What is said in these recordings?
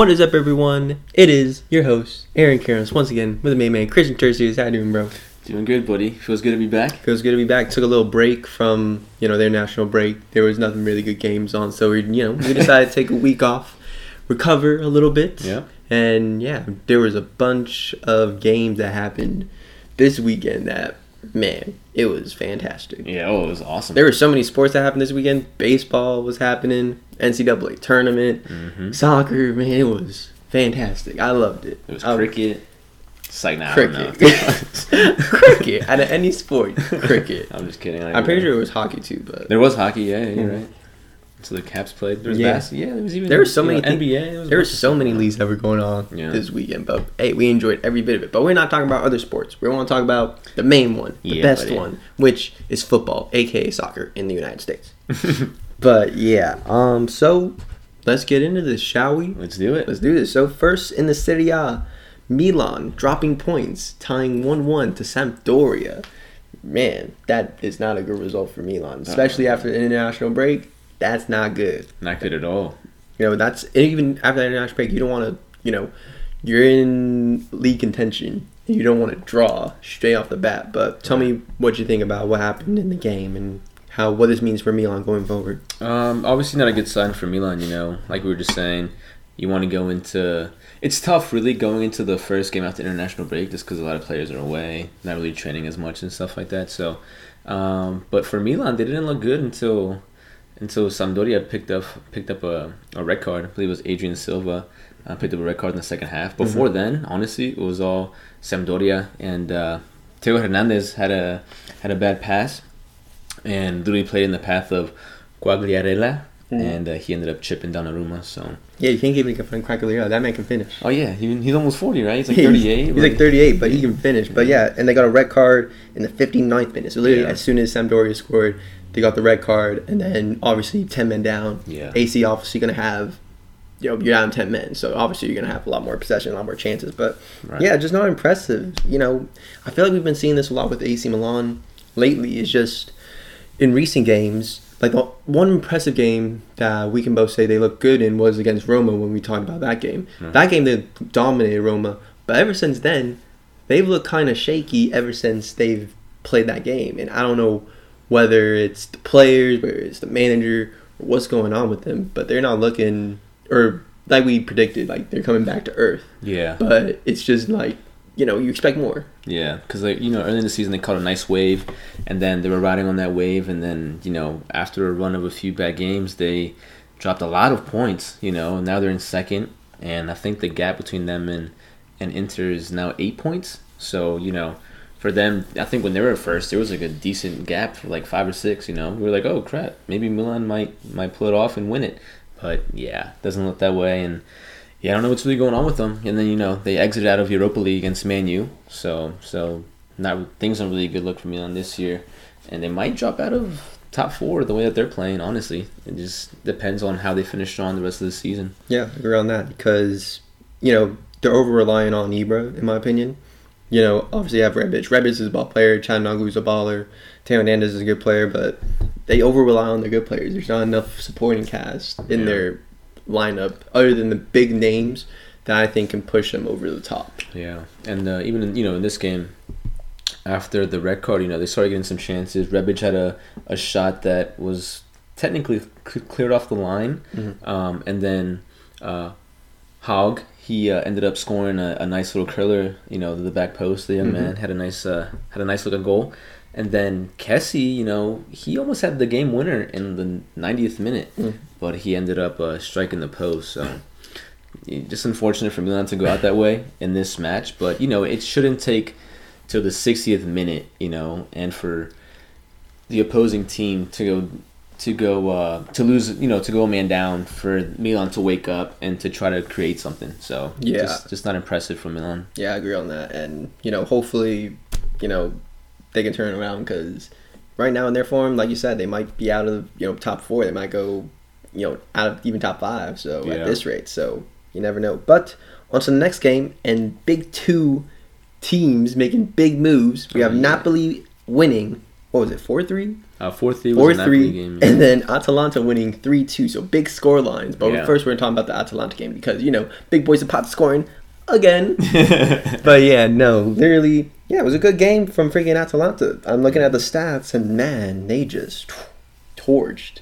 What is up, everyone? It is your host, Aaron Karens, once again with the main man, Cristian Tercius. How you doing, bro? Doing good, buddy. Feels good to be back. Feels good to be back. Took a little break from, you know, their national break. There was nothing really good games on, so we, you know, we decided to take a week off, recover a little bit. Yeah. And yeah, there was a bunch of games that happened this weekend that, man, it was fantastic. Yeah, oh, it was awesome. There were so many sports that happened this weekend. Baseball was happening, NCAA tournament, Mhm. soccer. Man, it was fantastic. I loved it. It was I- cricket. It's like, nah, I don't cricket, cricket. Out of any sport, cricket. I'm just kidding. I'm pretty sure it was hockey too, but There was hockey, yeah, you're Mhm. right. So the Caps played. There was Yeah. bas- yeah, there was even There were so many know, thi- NBA. There was, there were a bunch of so many going on. leagues that were going on Yeah. this weekend. But hey, we enjoyed every bit of it. But we're not talking about other sports. We want to talk about the main one, the Yeah, best buddy. one, which is football, aka soccer in the United States. but yeah, um, so let's get into this, shall we? Let's do it. Let's do this. So first in the Serie A, Milan dropping points, tying 1-1 to Sampdoria. Man, that is not a good result for Milan, especially after the international break. That's not good. Not good at all. You know, that's even after the international break, you don't want to, you know, you're in league contention. You don't want to draw straight off the bat. But tell me what you think about what happened in the game and how what this means for Milan going forward. Um, obviously not a good sign for Milan. You know, like we were just saying, you want to go into. It's tough, really, going into the first game after international break, just because a lot of players are away, not really training as much and stuff like that. So, um, but for Milan, they didn't look good until until Sampdoria picked up picked up a, a red card. I believe it was Adrien Silva uh, picked up a red card in the second half. Before then, honestly, it was all Sampdoria and uh, Theo Hernandez had a had a bad pass and literally played in the path of Quagliarella, Mhm. and uh, he ended up chipping down Donnarumma. So, Yeah, you can't give me a friend Quagliarella. That man can finish. oh yeah, he, he's almost forty, right? He's like thirty-eight. He's like 38, but he can finish. But yeah, and they got a red card in the 59th minute. So literally, Yeah. as soon as Sampdoria scored, they got the red card, and then obviously 10 men down. Yeah. AC obviously going to have, you know, you're down 10 men, so obviously you're going to have a lot more possession, a lot more chances. But Right. yeah, just not impressive. You know, I feel like we've been seeing this a lot with AC Milan lately. Is just in recent games. Like the one impressive game that we can both say they look good in was against Roma when we talked about that game. Mhm. That game they dominated Roma, but ever since then, they've looked kind of shaky ever since they've played that game. And I don't know whether it's the players, whether it's the manager, what's going on with them, but they're not looking, or like we predicted, like they're coming back to earth. Yeah, But it's just like, you know, you expect more. yeah, because like you know, early in the season they caught a nice wave, and then they were riding on that wave, and then you know, after a run of a few bad games, they dropped a lot of points. You know, and now they're in second, and I think the gap between them and and Inter is now eight points. So you know. For them, I think when they were first, there was like a decent gap for like five or six. You know, we were like, "Oh crap, maybe Milan might might pull it off and win it." But yeah, doesn't look that way. And yeah, I don't know what's really going on with them. And then you know they exited out of Europa League against Man U, so so not things aren't really good look for Milan this year, and they might drop out of top four the way that they're playing. Honestly, it just depends on how they finish on the rest of the season. Yeah, agree on that because you know they're over relying on Ibra, in my opinion. You know, obviously you have Rebic. Rebic is a ball player. Chanoglu's a baller. Theo Hernandez is a good player, but they over rely on their good players. There's not enough supporting cast in Yeah. their lineup other than the big names that I think can push them over the top. Yeah, and uh, even in, you know in this game, after the red card, you know they started getting some chances. Rebic had a, a shot that was technically cleared off the line, Mhm. um, and then uh, Hauge he uh, ended up scoring a, a nice little curler, you know, the back post. The young Mhm. man had a nice uh, had a nice looking goal, and then Kessie, you know, he almost had the game winner in the 90th minute, Mm. but he ended up uh, striking the post. So just unfortunate for Milan to go out that way in this match, but you know it shouldn't take till the 60th minute, you know, and for the opposing team to go to go uh, to lose, you know, to go a man down for Milan to wake up and to try to create something. So Yeah. just, just not impressive from Milan. Yeah, I agree on that. And, you know, hopefully, you know, they can turn it around because right now in their form, like you said, they might be out of, you know, top four. They might go, you know, out of even top five. So Yeah. at this rate. So you never know. But on to the next game and big two teams making big moves. We have Oh, yeah. Napoli winning what was it four three Uh, four three four was a Napoli three, game. and then Atalanta winning three two. So big score lines. But Yeah. first we're talking about the Atalanta game because you know big boys Zapata scoring again. but yeah, no, literally, yeah, it was a good game from freaking Atalanta. I'm looking at the stats, and man, they just torched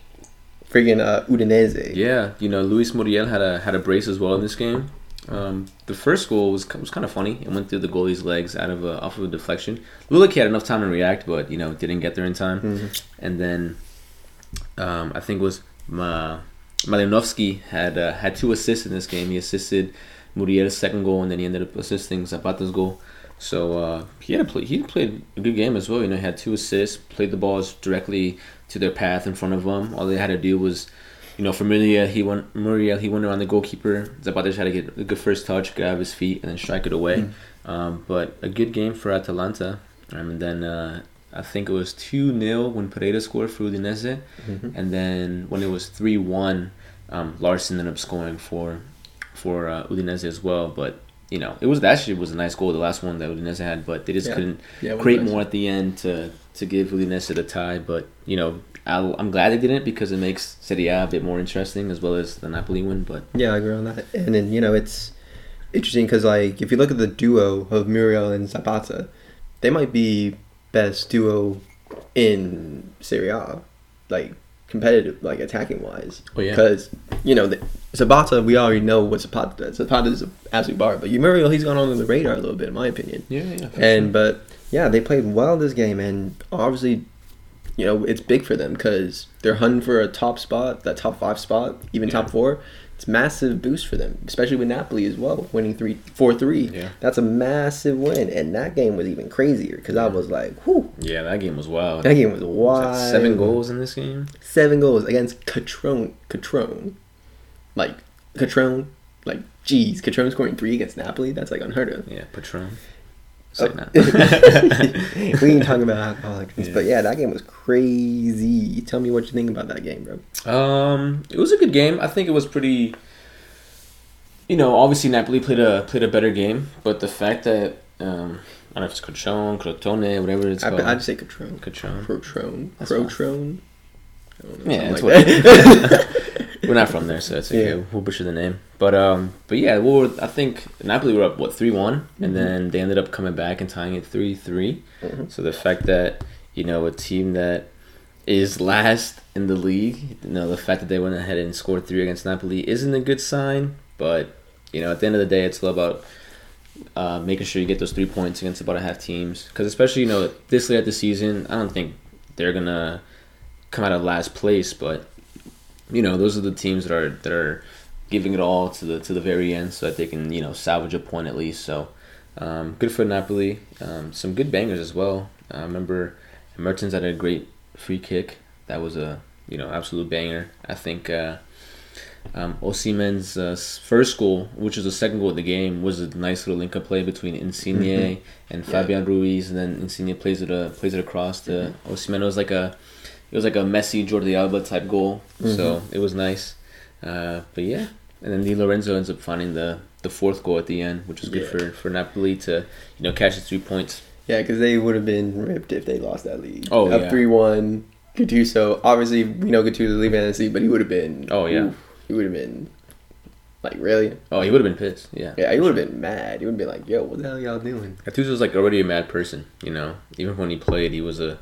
freaking uh, Udinese. Yeah, you know, Luis Muriel had a had a brace as well in this game. Um, the first goal was was kind of funny. It went through the goalie's legs out of a, off of a deflection. Looked had enough time to react, but you know didn't get there in time. Mhm. And then um, I think it was Ma- Malinovsky had uh, had two assists in this game. He assisted Muriel's second goal, and then he ended up assisting Zapata's goal. So uh, he had a play, he played a good game as well. You know, he had two assists, played the balls directly to their path in front of them. All they had to do was, you know, for Muriel, he went Muriel, he went around the goalkeeper. Zapata had to get a good first touch, grab his feet, and then strike it away. Um, but a good game for Atalanta. Um, and then uh, I think it was 2 0 when Pereyra scored for Udinese. Mhm. And then when it was 3 1, um, Larsen ended up scoring for for uh, Udinese as well. But, you know, it was actually was a nice goal, the last one that Udinese had, but they just Yeah. couldn't Yeah, create more at the end to, to give Udinese the tie. But, you know, I'll, I'm glad they didn't because it makes Serie A a bit more interesting as well as the Napoli win. But Yeah, I agree on that. And then you know it's interesting because like if you look at the duo of Muriel and Zapata, they might be best duo in Serie A, like competitive, like attacking wise. Oh, yeah. Because you know the, Zapata, we already know what Zapata does. Zapata is an absolute bar, but you Muriel, he's gone under the radar a little bit, in my opinion. yeah, yeah. And but yeah, they played well this game, and obviously, you know, it's big for them because they're hunting for a top spot, that top five spot, even top four. It's massive boost for them, especially with Napoli as well, winning three, four, three. Yeah. That's a massive win, and that game was even crazier because I was like, "Whew, yeah, that game was wild. that game was Was wild." that seven goals in this game? seven goals against Catrone. Catrone, like Catrone, like geez, Catrone scoring three against Napoli. That's like unheard of. Yeah, Patron. Oh. like we ain't talking about alcoholic drinks, Yeah. but yeah, that game was crazy. Tell me what you think about that game, bro. Um, it was a good game. I think it was pretty. You know, obviously Napoli played a played a better game, but the fact that um, I don't know if it's Crotone, Crotone, whatever it's I, called. I'd say Catrone. Crotone. Crotone. That's. Crotone. I don't know, Yeah, it's like that. We're not from there, so it's okay. Yeah. We'll butcher the name. But um, but yeah, well, I think Napoli were up what three one, and then they ended up coming back and tying it three three. Mhm. So the fact that you know a team that is last in the league, you know, the fact that they went ahead and scored three against Napoli isn't a good sign. But you know, at the end of the day, it's all about uh, making sure you get those three points against about a half teams. Because especially you know this late at the season, I don't think they're gonna come out of last place, but you know those are the teams that are that are giving it all to the to the very end so that they can you know salvage a point at least. So um, good for Napoli. Um, some good bangers as well. I remember Mertens had a great free kick. That was a you know absolute banger. I think uh, um, Osimhen's uh, first goal, which was the second goal of the game, was a nice little link up play between Insigne Mhm. and Yeah. Fabian Ruiz, and then Insigne plays it uh, plays it across to Osimhen. It was like a it was like a Messi Jordi Alba type goal, so it was nice. Uh, but yeah, and then Di Lorenzo ends up finding the the fourth goal at the end, which was good Yeah. for for Napoli to you know catch the three points. yeah, because they would have been ripped if they lost that league. Oh, Up yeah. 3 1. Gattuso, obviously, we know Gattuso leaving NC, but he would have been. Oh, yeah. oof, he would have been. Like, really? Oh, he would have been pissed. Yeah, Yeah, he would have been mad. He would have been like, yo, what the hell y'all doing? Gattuso was like already a mad person, you know. Even when he played, he was a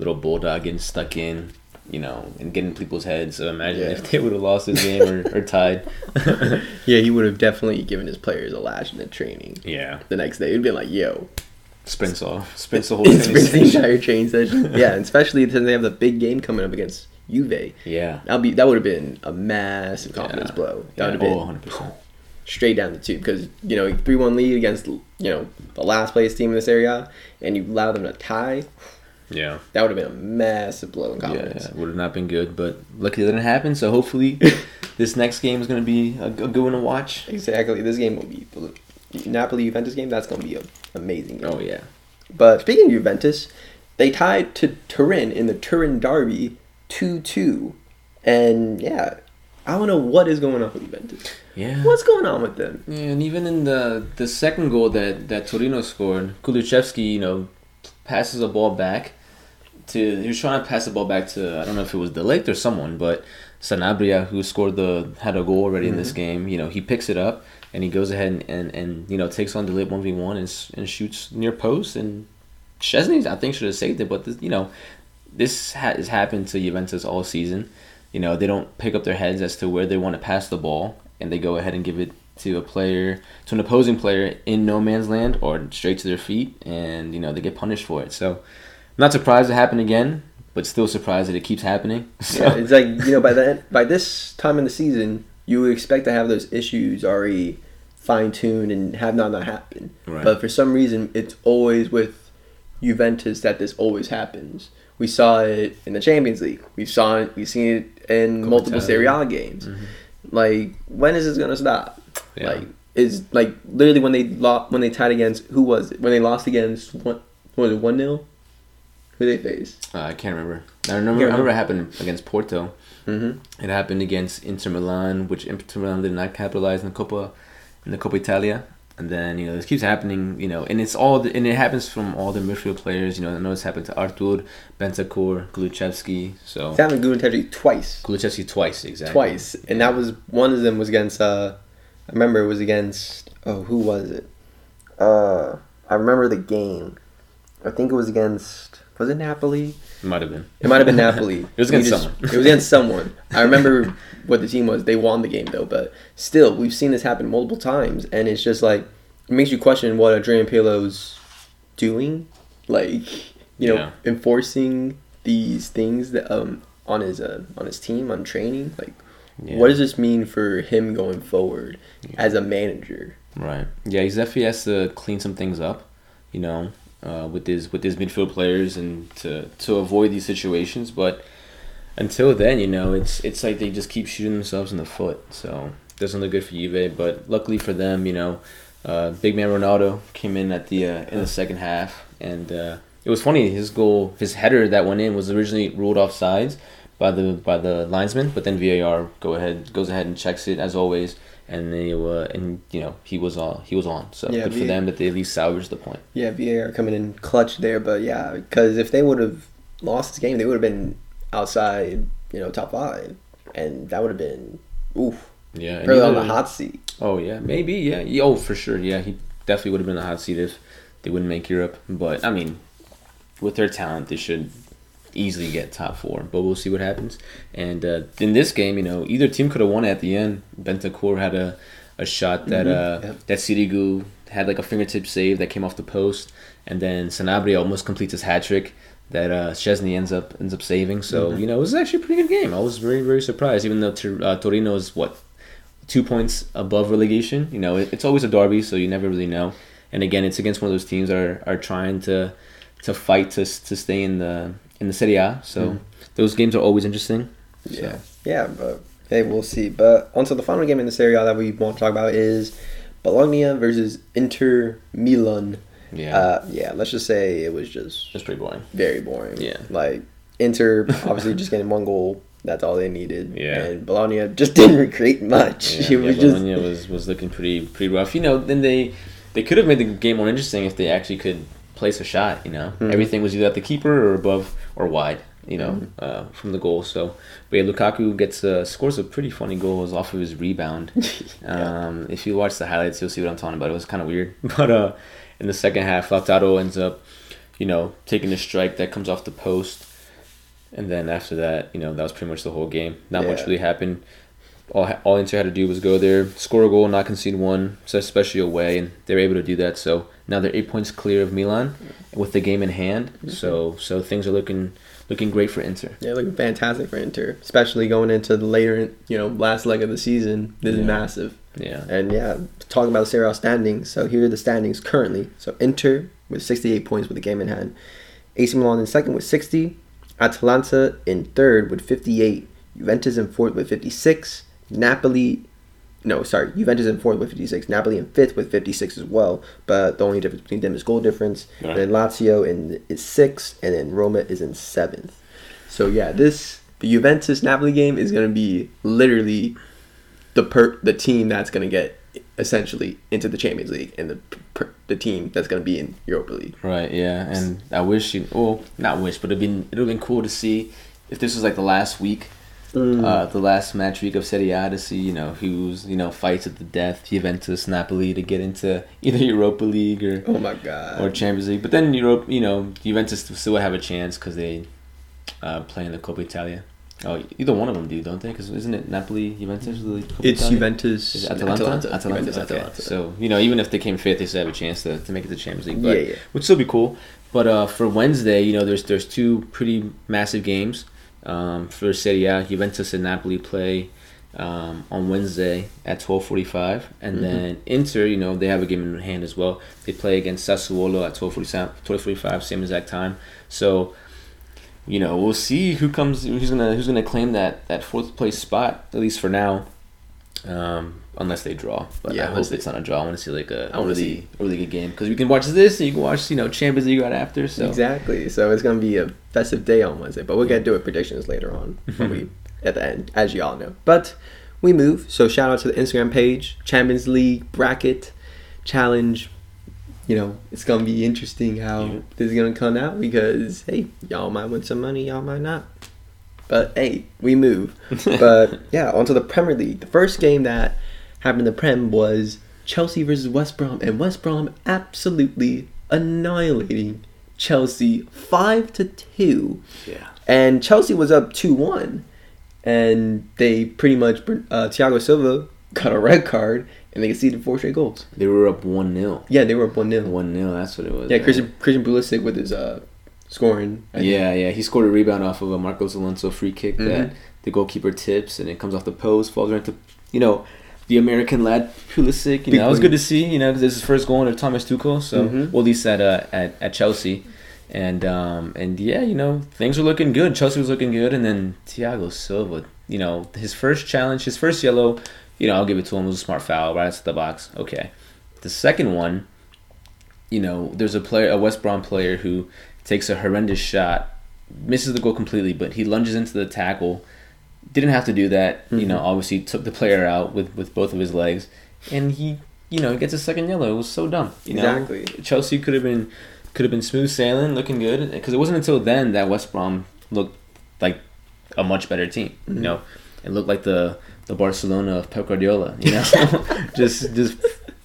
little bulldog getting stuck in, you know, and getting people's heads. So imagine Yeah. if they would have lost this game or, or tied. Yeah, he would have definitely given his players a lash in the training. yeah, The next day, he'd been like, yo, sprints off, sprints the whole thing. the entire train session. yeah, especially since they have the big game coming up against Juve. Yeah, That'll be that would have been a massive confidence Yeah. blow. That yeah. would have been Oh, 100 percent. straight down the tube because you know three one lead against you know the last place team in this area, and you allow them to tie. Yeah. That would have been a massive blow in confidence. Yeah, it would have not been good, but luckily that didn't happen. So hopefully, this next game is going to be a, good one to watch. Exactly. This game will be Napoli Juventus game. That's going to be an amazing. Game. Oh yeah, But speaking of Juventus, they tied to Turin in the Turin derby, two two, and yeah, I don't know what is going on with Juventus. yeah. What's going on with them? Yeah, and even in the the second goal that that Torino scored, Kulichevsky, you know, passes a ball back to he was trying to pass the ball back to I don't know if it was de Ligt or someone, but Sanabria who scored the had a goal already in this mm-hmm. game. You know, he picks it up and he goes ahead and, and, and you know takes on de Ligt one v one and and shoots near post and Szczesny I think should have saved it, but this, you know this ha- has happened to Juventus all season. You know they don't pick up their heads as to where they want to pass the ball and they go ahead and give it to a player to an opposing player in no man's land or straight to their feet and you know they get punished for it. So not surprised it happened again, but still surprised that it keeps happening. So Yeah, it's like you know by the by this time in the season, you would expect to have those issues already fine tuned and have not not happen. Right. But for some reason, it's always with Juventus that this always happens. We saw it in the Champions League. We saw it. We've seen it in multiple. Serie A games. Mm-hmm. Like when is this gonna stop? Yeah. Like is like literally when they lost when they tied against who was it when they lost against what, what was it one 0 Who they faced? uh, I can't remember. I remember. I remember it happened against Porto. Mm-hmm. It happened against Inter Milan, which Inter Milan did not capitalize in the Coppa in the Coppa Italia. And then you know this keeps happening, you know, and it's all the, and it happens from all the midfield players. You know, I know it's happened to Arthur, Bentancur, Gluchevsky. So It's happened to twice. Gluchevsky twice exactly. twice, and that was one of them was against. Uh, I remember it was against. Oh, who was it? Uh, I remember the game. I think it was against. Was it Napoli? It Might have been. It might have been Napoli. It was against just- someone. It was against someone. I remember what the team was. They won the game though, but still, we've seen this happen multiple times, and it's just like it makes you question what Andrea Pirlo's doing, like you know, Yeah. enforcing these things that um on his uh, on his team on training. Like, Yeah. what does this mean for him going forward as a manager? Right. Yeah, he's definitely has to clean some things up, you know, uh, with his with his midfield players and to to avoid these situations. But until then, you know, it's it's like they just keep shooting themselves in the foot. So doesn't look good for Juve. But luckily for them, you know, uh, big man Ronaldo came in at the uh, in the second half, and uh, it was funny. His goal, his header that went in was originally ruled off sides by the by the linesman, but then VAR go ahead goes ahead and checks it as always, and they were and you know he was on he was on. So Yeah, good for them that they at least salvaged the point. Yeah, VAR coming in clutch there, but yeah, because if they would have lost this game, they would have been outside, you know, top five, and that would have been oof, Yeah, really on the hot seat. Oh yeah, maybe yeah. Oh for sure, yeah. He definitely would have been a hot seat if they wouldn't make Europe. But I mean, with their talent, they should easily get top four. But we'll see what happens. And uh, in this game, you know, either team could have won at the end. Bentancur had a, a shot that uh, yep. that Sirigu had like a fingertip save that came off the post, and then Sanabria almost completes his hat trick that uh, Szczesny ends up ends up saving. So you know, it was actually a pretty good game. I was very very surprised, even though Tor- uh, Torino is what two points above relegation. You know, it, it's always a derby, so you never really know. And again, it's against one of those teams that are, are trying to to fight to to stay in the in the Serie A. So those games are always interesting. So, Yeah, yeah, but hey, we'll see. But on to the final game in the Serie A that we want to talk about is Bologna versus Inter Milan. yeah, Uh, yeah, let's just say it was just it's pretty boring. very boring. Yeah. like Inter obviously just getting one goal. That's all they needed. Yeah. and Bologna just didn't recreate much. Yeah, it yeah, was just Bologna was was looking pretty pretty rough. You know, then they they could have made the game more interesting if they actually could place a shot. You know, Mhm. everything was either at the keeper or above or wide. You know, Mhm. uh, from the goal. So, but yeah, Lukaku gets uh, scores a pretty funny goal off of his rebound. Yeah. Um, if you watch the highlights, you'll see what I'm talking about. It was kind of weird, but uh, in the second half, Lautaro ends up, you know, taking a strike that comes off the post, and then after that, you know, that was pretty much the whole game. Not much really happened. All all Inter had to do was go there, score a goal, not concede one, so especially away, and they were able to do that. So now they're eight points clear of Milan, with the game in hand. Mm-hmm. So so things are looking looking great for Inter. Yeah, looking fantastic for Inter, especially going into the later, you know, last leg of the season. This Yeah. is massive. Yeah. And yeah, talking about the Serie A standings. So here are the standings currently. So Inter with 68 points with the game in hand. AC Milan in second with 60. Atalanta in third with 58. Juventus in fourth with 56. Napoli, no, sorry, Juventus in fourth with 56. Napoli in fifth with 56 as well. But the only difference between them is goal difference. Right. And then Lazio in is sixth, and then Roma is in seventh. So yeah, this the Juventus Napoli game is going to be literally the per the team that's going to get essentially into the Champions League and the per- the team that's going to be in Europa League. Right. Yeah. And I wish you. Well, not wish, but it'd been it'd have been cool to see if this was like the last week. Uh, the last match week of Serie A to see you know who's you know fights at the death Juventus Napoli to get into either Europa League or Oh my god. or Champions League. But then Europe, you know, Juventus still have a chance because they uh, play in the Coppa Italia. Oh, either one of them do, don't they? Because isn't it Napoli, Juventus? It's Italia? Juventus. Is it Atalanta? Atalanta. Atalanta. Juventus, okay. Atalanta. So you know, even if they came fifth, they still have a chance to, to make it to Champions League. But Yeah, yeah. would still be cool. But uh, for Wednesday, you know, there's there's two pretty massive games. Um, for Serie A, Juventus and Napoli play um, on Wednesday at twelve forty five, and Mm-hmm. then Inter, you know, they have a game in hand as well. They play against Sassuolo at 12:45, same exact time. So, you know, we'll see who comes, who's gonna who's gonna claim that that fourth place spot at least for now. Um, unless they draw, but Yeah, I hope unless it's not a draw. I want to see like a, a really see- really good game because we can watch this and you can watch you know Champions League right after. So Exactly. So it's going to be a festive day on Wednesday, but we'll get to it predictions later on when mm-hmm. we at the end, as you all know. But we move. So shout out to the Instagram page, Champions League bracket challenge. You know, it's gonna be interesting how Yeah. this is gonna come out because hey, y'all might win some money, y'all might not. But hey, we move. but yeah, onto the Premier League. The first game that happened in the Prem was Chelsea versus West Brom, and West Brom absolutely annihilating Chelsea five to two. yeah, And Chelsea was up two one, and they pretty much uh, Thiago Silva got a red card, and they conceded four straight goals. they were up one 0 Yeah, they were up one 0 One 0 That's what it was. Yeah, man. Christian Christian Pulisic with his uh scoring. I think. Yeah, yeah. He scored a rebound off of a Marcos Alonso free kick that Mhm. the goalkeeper tips and it comes off the post, falls right to, you know, the American lad Pulisic. You know, it was good to see. You know, 'cause this is his first goal under Thomas Tuchel. So, Mhm. well, at least at uh, at at Chelsea, and um and yeah, you know, things are looking good. Chelsea was looking good, and then Thiago Silva. You know, his first challenge, his first yellow. You know, I'll give it to him. It was a smart foul right outside the box. Okay. The second one, you know, there's a player, a West Brom player who takes a horrendous shot, misses the goal completely, but he lunges into the tackle. Didn't have to do that. You know, obviously took the player out with, with both of his legs, and he, you know, gets a second yellow. It was so dumb. You Exactly. know, Chelsea could have been could have been smooth sailing, looking good, because it wasn't until then that West Brom looked like a much better team. Mhm. You know, it looked like the the Barcelona of Pep Guardiola. You know, just just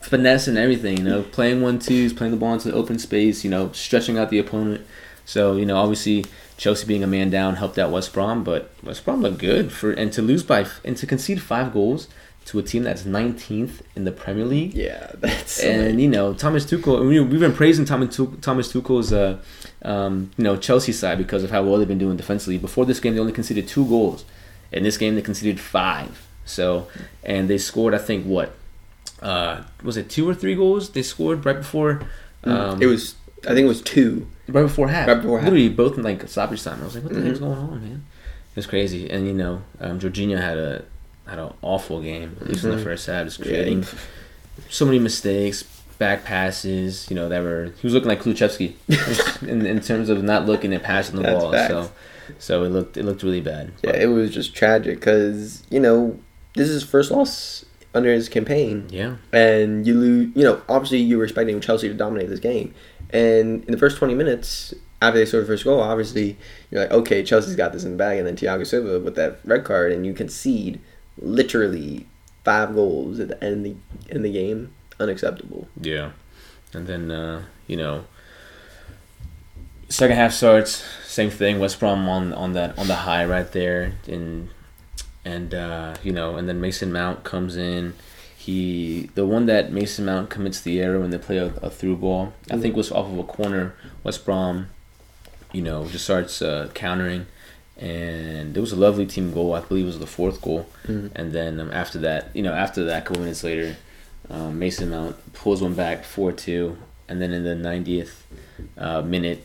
finesse and everything. You know, playing one twos, playing the ball into the open space. You know, stretching out the opponent. So you know, obviously Chelsea being a man down helped out West Brom, but West Brom looked good for and to lose by and to concede five goals to a team that's 19th in the Premier League. Yeah, that's And you know Thomas Tuchel, we, we've been praising Thomas Thomas Tuchel's, uh, um, you know Chelsea side because of how well they've been doing defensively. Before this game, they only conceded two goals. In this game, they conceded five. So, and they scored, I think, what uh, was it, two or three goals? They scored right before. Um, it was. I think it was two. right before half. Right before half. Literally both in like stoppage time. I was like, what the Mhm. heck's going on, man? It was crazy. And you know, um, Jorginho had a had an awful game, at least in the Mhm. first half, just Yeah. creating so many mistakes, back passes. You know, that were he was looking like Kluchevsky in, in terms of not looking at passing the That's ball. facts. So, so it looked it looked really bad. Yeah, it was just tragic because you know this is his first loss under his campaign, yeah, and you lose. You know, obviously you were expecting Chelsea to dominate this game, and in the first twenty minutes after they scored the first goal, obviously you're like, okay, Chelsea's got this in the bag, and then Thiago Silva with that red card, and you concede literally five goals at the end of the, in the game, unacceptable. yeah. And then uh, you know, second half starts. Same thing. West Brom on on that on the high right there, and and uh, you know, and then Mason Mount comes in. He the one that Mason Mount commits the error when they play a, a through ball. I think was off of a corner. West Brom, you know, just starts uh, countering, and it was a lovely team goal. I believe it was the fourth goal. Mhm. And then um, after that, you know, after that, a couple minutes later, um, Mason Mount pulls one back four two, and then in the 90th uh, minute,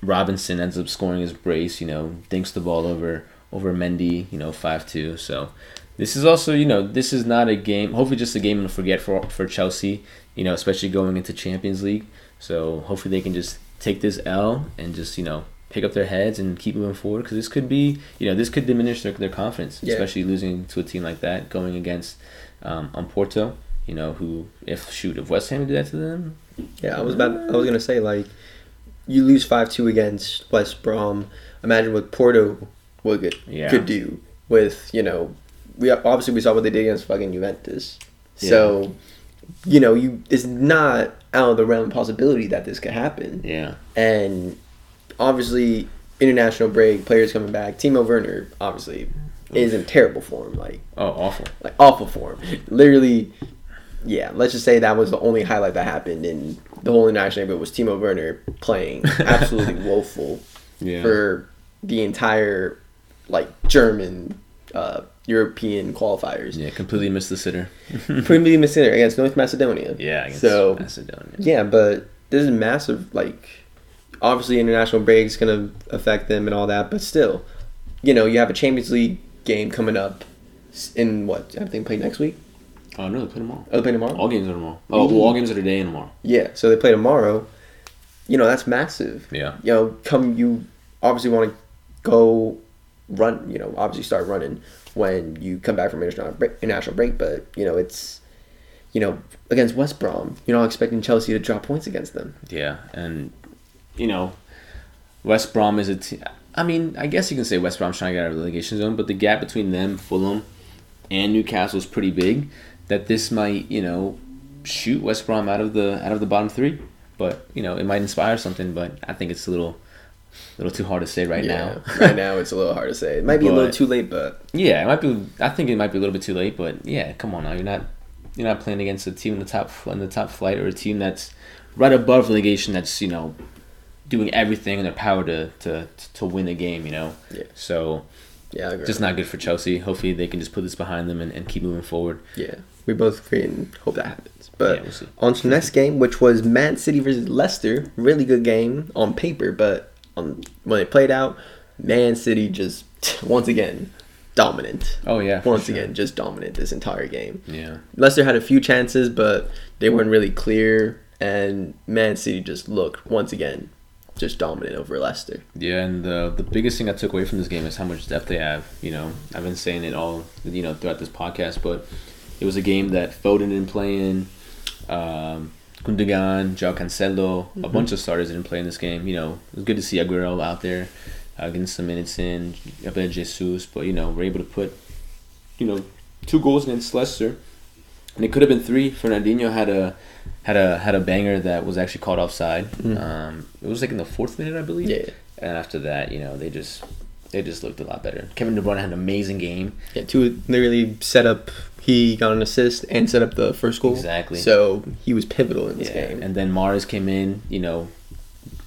Robinson ends up scoring his brace. You know, dinks the ball over over Mendy. You know, five two. So this is also you know this is not a game. Hopefully, just a game to forget for for Chelsea. You know, especially going into Champions League. So hopefully they can just take this L and just you know pick up their heads and keep moving forward because this could be you know this could diminish their, their confidence Yeah. especially losing to a team like that going against um, on Porto You know, who if shoot if West Ham did that to them, Yeah, I was about. I was gonna say like, you lose five two against West Brom. Imagine what Porto would Yeah. could do with you know, we obviously we saw what they did against fucking Juventus. So, you know, you it's not out of the realm of possibility that this could happen. yeah, And obviously, international break, players coming back. Timo Werner obviously is in terrible form. Like oh awful. like awful form. Literally, yeah. Let's just say that was the only highlight that happened in the whole international break was Timo Werner playing absolutely woeful Yeah, for the entire like German uh, European qualifiers. yeah, completely missed the sitter. Pretty missing it against North Macedonia. yeah, against So Macedonia. yeah, but this is massive. Like, obviously, international break's gonna affect them and all that. But still, you know, you have a Champions League game coming up in what? I think play next week. Oh no, they play tomorrow. Oh, they play tomorrow. All games are tomorrow. Oh, well, all games are today and tomorrow. Yeah, so they play tomorrow. You know, that's massive. Yeah. You know, come you obviously want to go run. You know, obviously start running when you come back from international break, international break. But you know, it's you know against West Brom. You're not expecting Chelsea to drop points against them. Yeah, and you know, West Brom is a team. I mean, I guess you can say West Brom's trying to get out of the relegation zone, but the gap between them, Fulham, and Newcastle is pretty big. That this might, you know, shoot West Brom out of the out of the bottom three. But you know, it might inspire something. But I think it's a little, little too hard to say right yeah, now. right now it's a little hard to say. It might be a little too late, but Yeah, it might be. I think it might be a little bit too late, but yeah, come on now. You're not you're not playing against a team in the top in the top flight or a team that's right above relegation. That's you know doing everything in their power to to to win the game. You know. Yeah. So yeah, just not good for Chelsea. Hopefully they can just put this behind them and, and keep moving forward. yeah, we both agree and hope that happens. But Yeah, we'll on to the next game, which was Man City versus Leicester. Really good game on paper, but on when they played out, Man City just once again dominant. Oh yeah. Once sure. again, just dominant this entire game. Yeah. Leicester had a few chances, but they weren't really clear, and Man City just looked once again just dominant over Leicester. Yeah, and the the biggest thing I took away from this game is how much depth they have. You know, I've been saying it all, you know, throughout this podcast, but it was a game that Foden didn't play in, um, Gundogan, Joao Cancelo, a bunch of starters didn't play in this game. You know, it was good to see Aguero out there, uh, getting some minutes in, Gabriel Jesus, but you know, we're able to put, you know, two goals against Leicester, and it could have been three. Fernandinho had a had a had a banger that was actually called offside. Um, it was like in the fourth minute, I believe. Yeah. And after that, you know, they just they just looked a lot better. Kevin De Bruyne had an amazing game. Yeah, two literally set up. He got an assist and set up the first goal. Exactly. So he was pivotal in this Yeah. game. And then Mahrez came in. You know,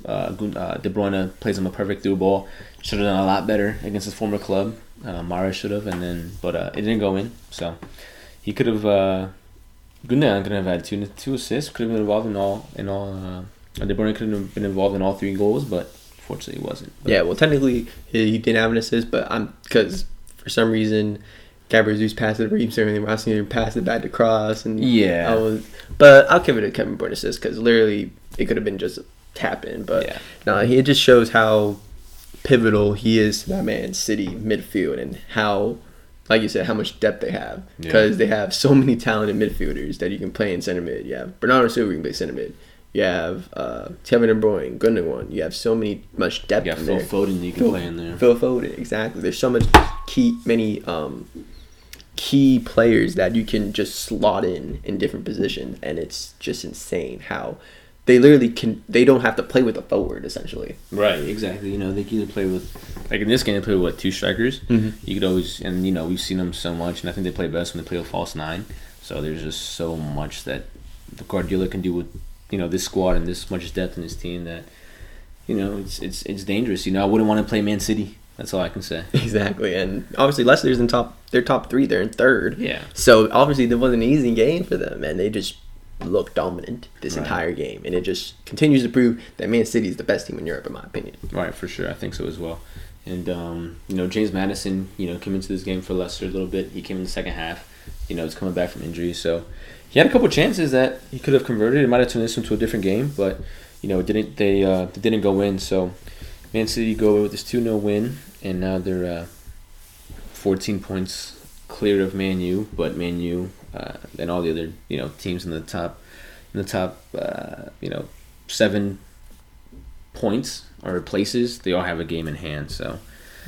uh, uh, De Bruyne plays him a perfect through ball. Should have done a lot better against his former club. Uh, Mahrez should have, and then but uh, it didn't go in. So he could have. Uh, Gundogan could have had two two assists. Could have been involved in all in all. Uh, De Bruyne could have been involved in all three goals, but fortunately he wasn't. But yeah, well, technically he, he didn't have an assist, but I'm because for some reason Gabriel Jesus passed it, Reeves and Rossi passed it back to Cross, and Yeah. I was, but I'll give it to Kevin Bruyne assist because literally it could have been just a tap in, but Yeah. no, he it just shows how pivotal he is to that Man City midfield and how. Like you said, how much depth they have Yeah. because they have so many talented midfielders that you can play in center mid. You have Bernardo Silva, you can play center mid. You have uh, Kevin De Bruyne, Gundogan. You have so many much depth you got Phil there. Foden you can Phil- play in there. Phil Foden, exactly. There's so much key, many um, key players that you can just slot in in different positions, and it's just insane how they literally can. They don't have to play with a forward essentially. Right, exactly. You know, they can either play with, like in this game, they play with what two strikers. Mhm. You could always, and you know, we've seen them so much, and I think they play best when they play with false nine. So there's just so much that the Guardiola can do with, you know, this squad and this much depth in this team that, you know, it's it's it's dangerous. You know, I wouldn't want to play Man City. That's all I can say. Exactly, and obviously Leicester's in top. They're top three. They're in third. Yeah. So obviously there wasn't an easy game for them, and they just looked dominant this Right. entire game, and it just continues to prove that Man City is the best team in Europe, in my opinion. Right, for sure. I think so as well. And um, you know, James Maddison, you know, came into this game for Leicester a little bit. He came in the second half. You know, he's coming back from injury, so he had a couple chances that he could have converted. It might have turned this into a different game, but you know, it didn't. They uh, they didn't go in. So Man City go away with this two 0 win, and now they're uh, fourteen points clear of Man U, but Man U uh, and all the other you know teams in the top in the top uh, you know seven points or places, they all have a game in hand. So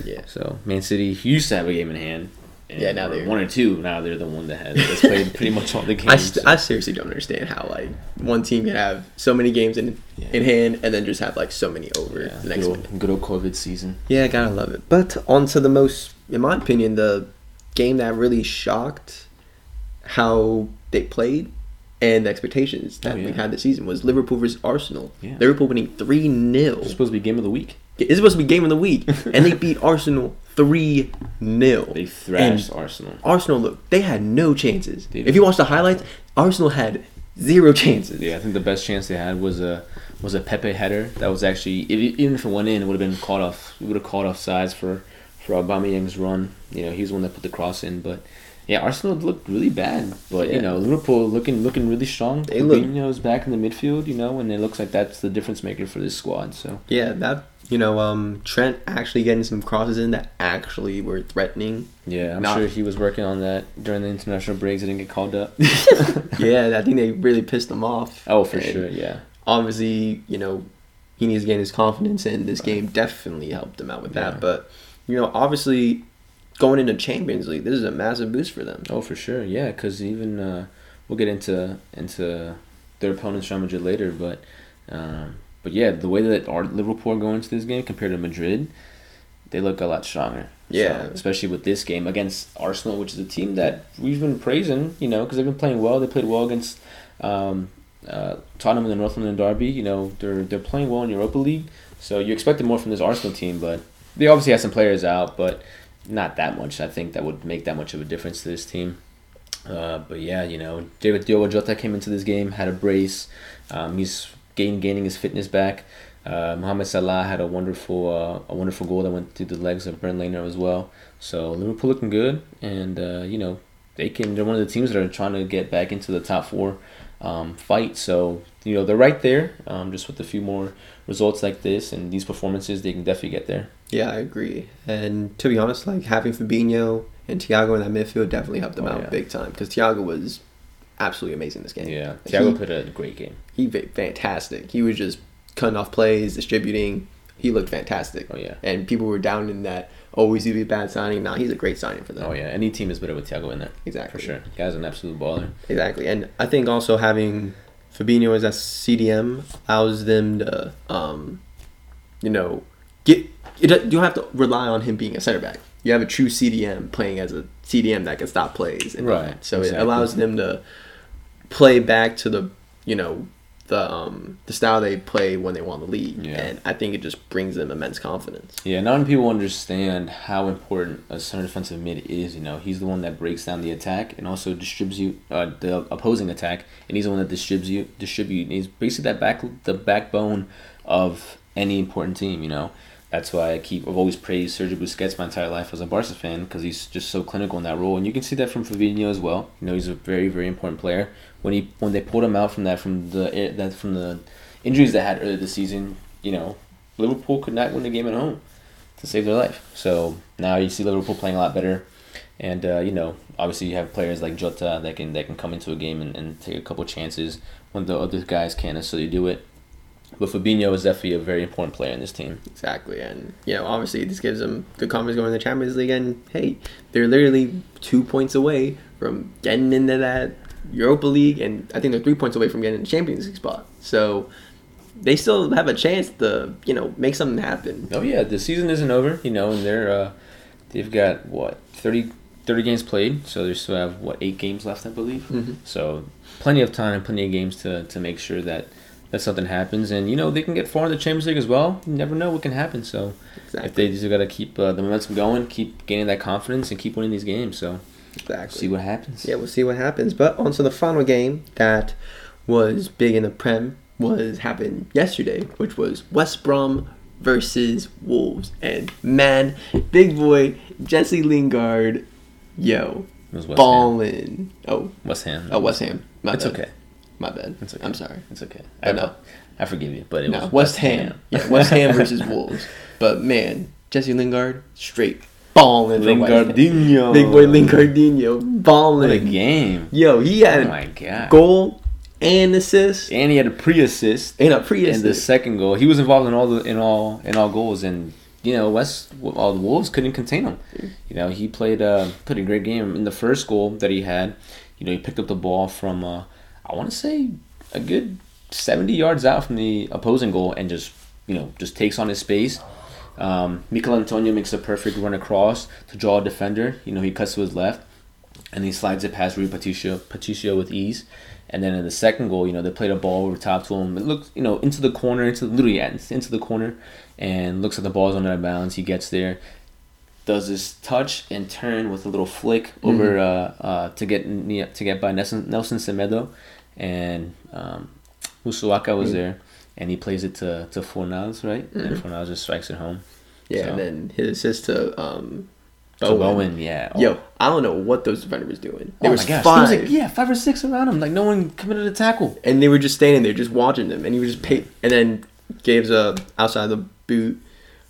Yeah. so Man City used to have a game in hand. And Yeah, now they're- one or two. Now they're the one that has that's played pretty much all the games. I, st- so- I seriously don't understand how like one team can have so many games in Yeah. in hand and then just have like so many over yeah, the next good, one. old, good old COVID season. Yeah, I gotta love it. But on to the most, in my opinion, the game that really shocked how they played and the expectations that Oh, we had this season was Liverpool versus Arsenal. Yeah. Liverpool winning 3 0. It's supposed to be game of the week. It's supposed to be game of the week. and they beat Arsenal 3 0. They thrashed Arsenal. Arsenal, look, they had no chances. If you watch the highlights, Arsenal had zero chances. Yeah, I think the best chance they had was a was a Pepe header that was actually if, even if it went in, it would have been caught off. It would have caught off sides for for Aubameyang's run. You know, he's the one that put the cross in. But yeah, Arsenal looked really bad. But Yeah. you know, Liverpool looking looking really strong. They look- back in the midfield. You know, and it looks like that's the difference maker for this squad. So Yeah, that, you know, um, Trent actually getting some crosses in that actually were threatening. yeah, I'm Not- sure he was working on that during the international breaks. He didn't get called up. yeah, I think they really pissed him off. oh, for And sure. Yeah. Obviously, you know, he needs to gain his confidence, and this game definitely helped him out with that. Yeah. But, you know, obviously, going into Champions League, this is a massive boost for them. Oh, for sure, yeah. Because even uh, we'll get into into their opponents Real Madrid later, but um, but yeah, the way that our Liverpool are going into this game compared to Madrid, they look a lot stronger. Yeah. So, especially with this game against Arsenal, which is a team that we've been praising, you know, because they've been playing well. They played well against um, uh, Tottenham in the North London Derby. You know, they're they're playing well in Europa League, so you expected more from this Arsenal team, but they obviously had some players out, but not that much. I think that would make that much of a difference to this team. Uh, but yeah, you know, David Diogo Jota came into this game, had a brace. Um, he's gain, gaining his fitness back. Uh, Mohamed Salah had a wonderful uh, a wonderful goal that went through the legs of Bernd Leno as well. So Liverpool looking good, and uh, you know they can. They're one of the teams that are trying to get back into the top four um, fight. So you know they're right there. Um, just with a few more results like this and these performances, they can definitely get there. Yeah, I agree. And to be honest, like having Fabinho and Thiago in that midfield definitely helped them Oh, out yeah. big time because Thiago was absolutely amazing this game. Yeah, He- Thiago played a great game. he fantastic. He was just cutting off plays, distributing. He looked fantastic. Oh yeah. And people were down in that. Oh, is he a bad signing? Nah, he's a great signing for them. Oh yeah, any team is better with Thiago in there. Exactly. For sure. Guy's an absolute baller. Exactly. And I think also having Fabinho as a CDM allows them to, um, you know, get. You don't you don't have to rely on him being a center back. You have a true CDM playing as a CDM that can stop plays. And Right, So exactly. it allows them to play back to the, you know, the um the style they play when they won the league. Yeah. And I think it just brings them immense confidence. Yeah, not many people understand how important a center defensive mid is. You know, he's the one that breaks down the attack and also distributes uh, the opposing attack, and he's the one that distributes distribute. And he's basically that back the backbone of any important team. You know, that's why I keep I've always praised Sergio Busquets my entire life as a Barca fan because he's just so clinical in that role, and you can see that from Fabinho as well. You know, he's a very very important player. When he when they pulled him out from that from the that from the injuries they had earlier this season, you know, Liverpool could not win the game at home to save their life. So now you see Liverpool playing a lot better, and uh, you know obviously you have players like Jota that can that can come into a game and, and take a couple chances when the other guys can't necessarily do it. But Fabinho is definitely a very important player in this team. Exactly, and you know, obviously, this gives them good confidence going to the Champions League. And hey, they're literally two points away from getting into that Europa League, and I think they're three points away from getting the Champions League spot. So they still have a chance to, you know, make something happen. Oh yeah, the season isn't over, you know, and they're uh, they've got what 30, 30 games played, so they still have what eight games left, I believe. Mhm. So plenty of time, plenty of games to, to make sure that that something happens, and you know they can get far in the Champions League as well. You never know what can happen. So Exactly. if they just got to keep uh, the momentum going, keep gaining that confidence, and keep winning these games. So exactly. see what happens. Yeah, we'll see what happens. But on to the final game that was big in the Prem was happened yesterday, which was West Brom versus Wolves. And man, big boy Jesse Lingard, yo, It was West Ham. Oh, West Ham. oh, West Ham. Bad. okay. My bad. It's okay. I'm sorry. It's okay. I, know. I forgive you, but it No, was West Ham. Yeah, West Ham versus Wolves. But man, Jesse Lingard, straight balling. Lingardinho. Big boy Lingardinho What a balling. game. Yo, he Oh had my god. goal and assist And he had a pre-assist and a pre-assist. in the second goal. He was involved in all the in all in all goals, and you know West all the Wolves couldn't contain him. You know he played uh, played a great game in the first goal that he had. You know he picked up the ball from uh, I want to say a good seventy yards out from the opposing goal and just you know just takes on his space. Um, Michail Antonio makes a perfect run across to draw a defender. You know he cuts to his left and he slides it past Rui Patricio, Patricio with ease. And then in the second goal, you know, they played a ball over top to him. It looks, you know, into the corner, into literally into the corner, and looks at the ball's on out of bounds. He gets there, does this touch and turn with a little flick over uh, uh, to get to get by Nelson, Nelson Semedo, and um, Masuaku was Mm. there, and he plays it to to Fornals, right? And Fornals just strikes it home. Yeah, So- and then his assist to um, To Bowen, yeah. Oh. Yo, I don't know what those defenders was doing. There oh was gosh, five, was like yeah, five or six around him. Like no one committed a tackle. and they were just standing there, just watching them, and he was just pay- and then gives a outside the boot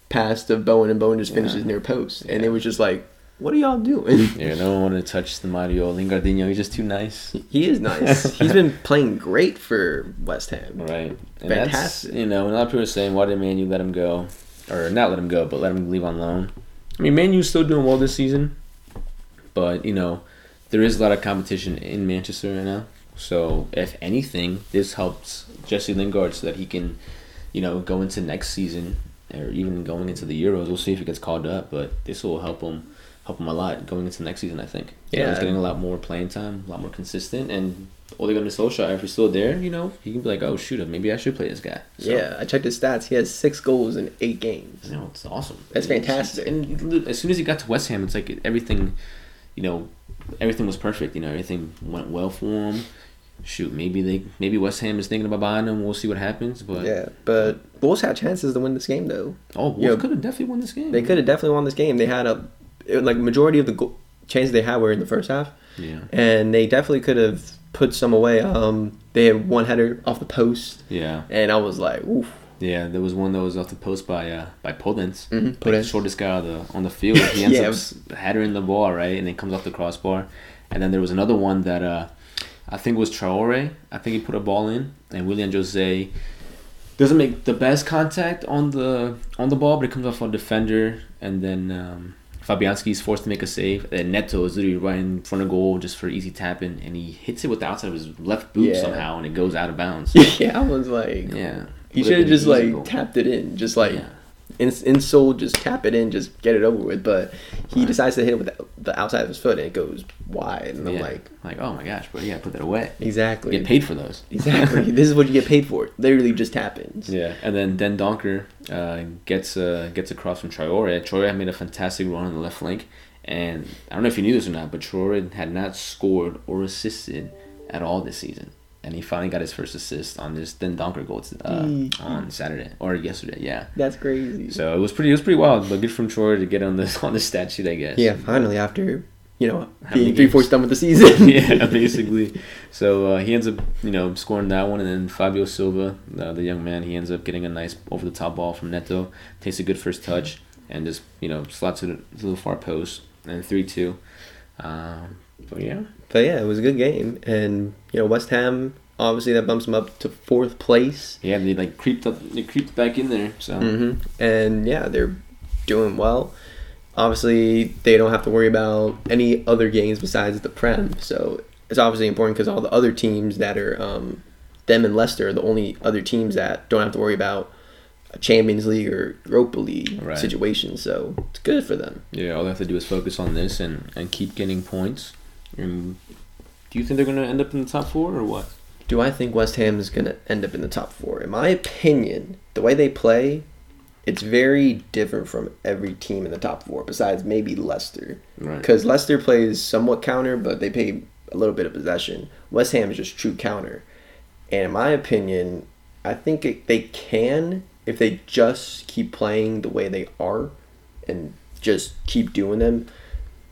pass to Bowen, and Bowen just finishes near post, and it was just like, what are y'all doing? Yeah, no one wanted to touch the Mario Lingardino. He's just too nice. he is nice. He's been playing great for West Ham. Right. And Fantastic. That's, you know, a lot of people are saying, why did Manu let him go? Or not let him go, but let him leave on loan. I mean, Manu's still doing well this season. But, you know, there is a lot of competition in Manchester right now. So, if anything, this helps Jesse Lingard so that he can, you know, go into next season or even going into the Euros. We'll see if he gets called up, but this will help him help him a lot going into next season, I think. You know, Yeah. he's getting a lot more playing time, a lot more consistent, and Ole Gunnar Solskjaer, if he's still there, you know, he can be like, oh, shoot, maybe I should play this guy. So, Yeah, I checked his stats. He has six goals in eight games. you know, it's awesome. That's It's- fantastic. And as soon as he got to West Ham, it's like everything, you know, everything was perfect. You know, everything went well for him. Shoot, maybe they, maybe West Ham is thinking about buying him. We'll see what happens. But Yeah, but Wolves had chances to win this game though. oh, Wolves Yeah. could have definitely won this game. They could have definitely won this game. They had a it, like majority of the go- chances they had were in the first half, Yeah, and they definitely could have put some away. Um, they had one header off the post, yeah, and I was like, oof. yeah. There was one that was off the post by uh by Podence. Mhm, like the shortest guy on the on the field. He ends Yeah, up headering the ball right, and then comes off the crossbar. And then there was another one that uh, I think was Traore. I think he put a ball in, and Willian Jose doesn't make the best contact on the on the ball, but it comes off a defender, and then um, Fabianski is forced to make a save. And Neto is literally right in front of goal just for easy tapping, and he hits it with the outside of his left boot Yeah. somehow, and it goes out of bounds. yeah, I was like, yeah, he should have just like goal. tapped it in, just like Yeah. In in soul, just tap it in, just get it over with. But he Right. decides to hit it with the, outside of his foot, and it goes wide. And I'm like, like, oh my gosh, but yeah, put that away. exactly, Get paid for those. exactly. this is what you get paid for. Literally, just tap-ins. Yeah, and then Dendoncker uh, gets uh, gets across from Traore. Traore had made a fantastic run on the left flank, and I don't know if you knew this or not, but Traore had not scored or assisted at all this season, and he finally got his first assist on this Dendoncker goal uh, Mm. on Saturday or yesterday. Yeah, That's crazy. so it was pretty it was pretty wild, but good from Troy to get on the on the stat sheet, I guess. Yeah, finally after you know How being three fourths done with the season. yeah, basically. So uh, he ends up, you know, scoring that one, and then Fabio Silva, uh, the young man, he ends up getting a nice over the top ball from Neto, takes a good first touch, and just you know slots it to the far post, and three two. Um, but yeah, But yeah, it was a good game, and you know West Ham obviously that bumps them up to fourth place. yeah, they like creeped up, they creeped back in there. So hmm And yeah, they're doing well. Obviously, they don't have to worry about any other games besides the Prem. So it's obviously important because all the other teams that are um, them and Leicester are the only other teams that don't have to worry about a Champions League or Europa League Right. situation. So it's good for them. yeah, all they have to do is focus on this and and keep getting points. And do you think they're gonna end up in the top four or what? Do I think West Ham is going to end up in the top four? In my opinion, the way they play, it's very different from every team in the top four, besides maybe Leicester. Right. Because Leicester plays somewhat counter, but they play a little bit of possession. West Ham is just true counter. And in my opinion, I think it, they can if they just keep playing the way they are and just keep doing them.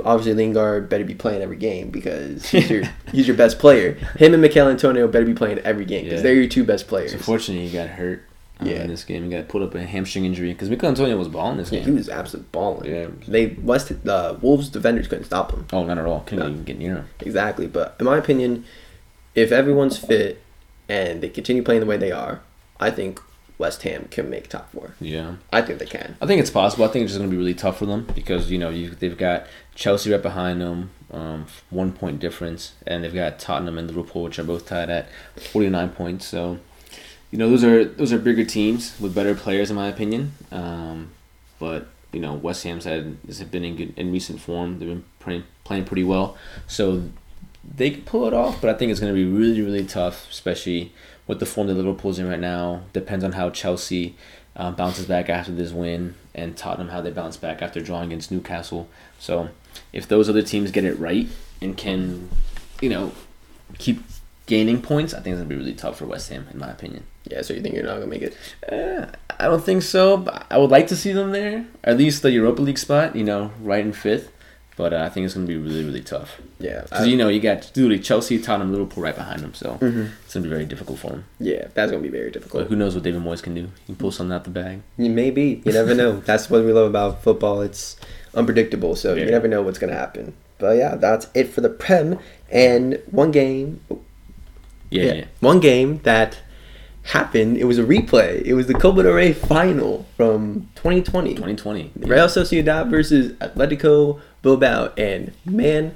Obviously, Lingard better be playing every game because he's your he's your best player. Him and Michail Antonio better be playing every game because Yeah. they're your two best players. So fortunately, he got hurt um, Yeah. in this game. He got pulled up a hamstring injury because Michail Antonio was balling this Yeah, he was absolutely balling. Yeah. They West the Wolves defenders couldn't stop him. Oh, not at all. Couldn't No. even get near him. Exactly. But in my opinion, if everyone's fit and they continue playing the way they are, I think West Ham can make top four. Yeah. I think they can. I think it's possible. I think it's just going to be really tough for them because you know you, they've got Chelsea right behind them, um, one point difference, and they've got Tottenham and Liverpool, which are both tied at forty nine points. So, you know those are those are bigger teams with better players, in my opinion. Um, but you know West Ham's had has been in good in recent form. They've been playing playing pretty well, so they could pull it off. But I think it's going to be really really tough, especially with the form that Liverpool's in right now. Depends on how Chelsea uh, bounces back after this win, and Tottenham how they bounce back after drawing against Newcastle. So if those other teams get it right and can, you know, keep gaining points, I think it's gonna be really tough for West Ham, in my opinion. Yeah, so you think you're not gonna make it? Uh, I don't think so. But I would like to see them there, at least the Europa League spot. You know, right in fifth. But uh, I think it's gonna be really, really tough. Yeah. Because you know you got literally Chelsea, Tottenham, Liverpool right behind them, so Mhm. it's gonna be very difficult for them. Yeah, that's gonna be very But difficult. who knows what David Moyes can do? He can pull something out the bag. Maybe you never know. that's what we love about football. It's unpredictable, so you never know what's gonna happen. But yeah, that's it for the Prem. And one game, Yeah, yeah, yeah. one game that happened. It was a replay. It was the Copa del Rey final from 2020. 2020. Real Sociedad versus Atletico Bilbao, and man,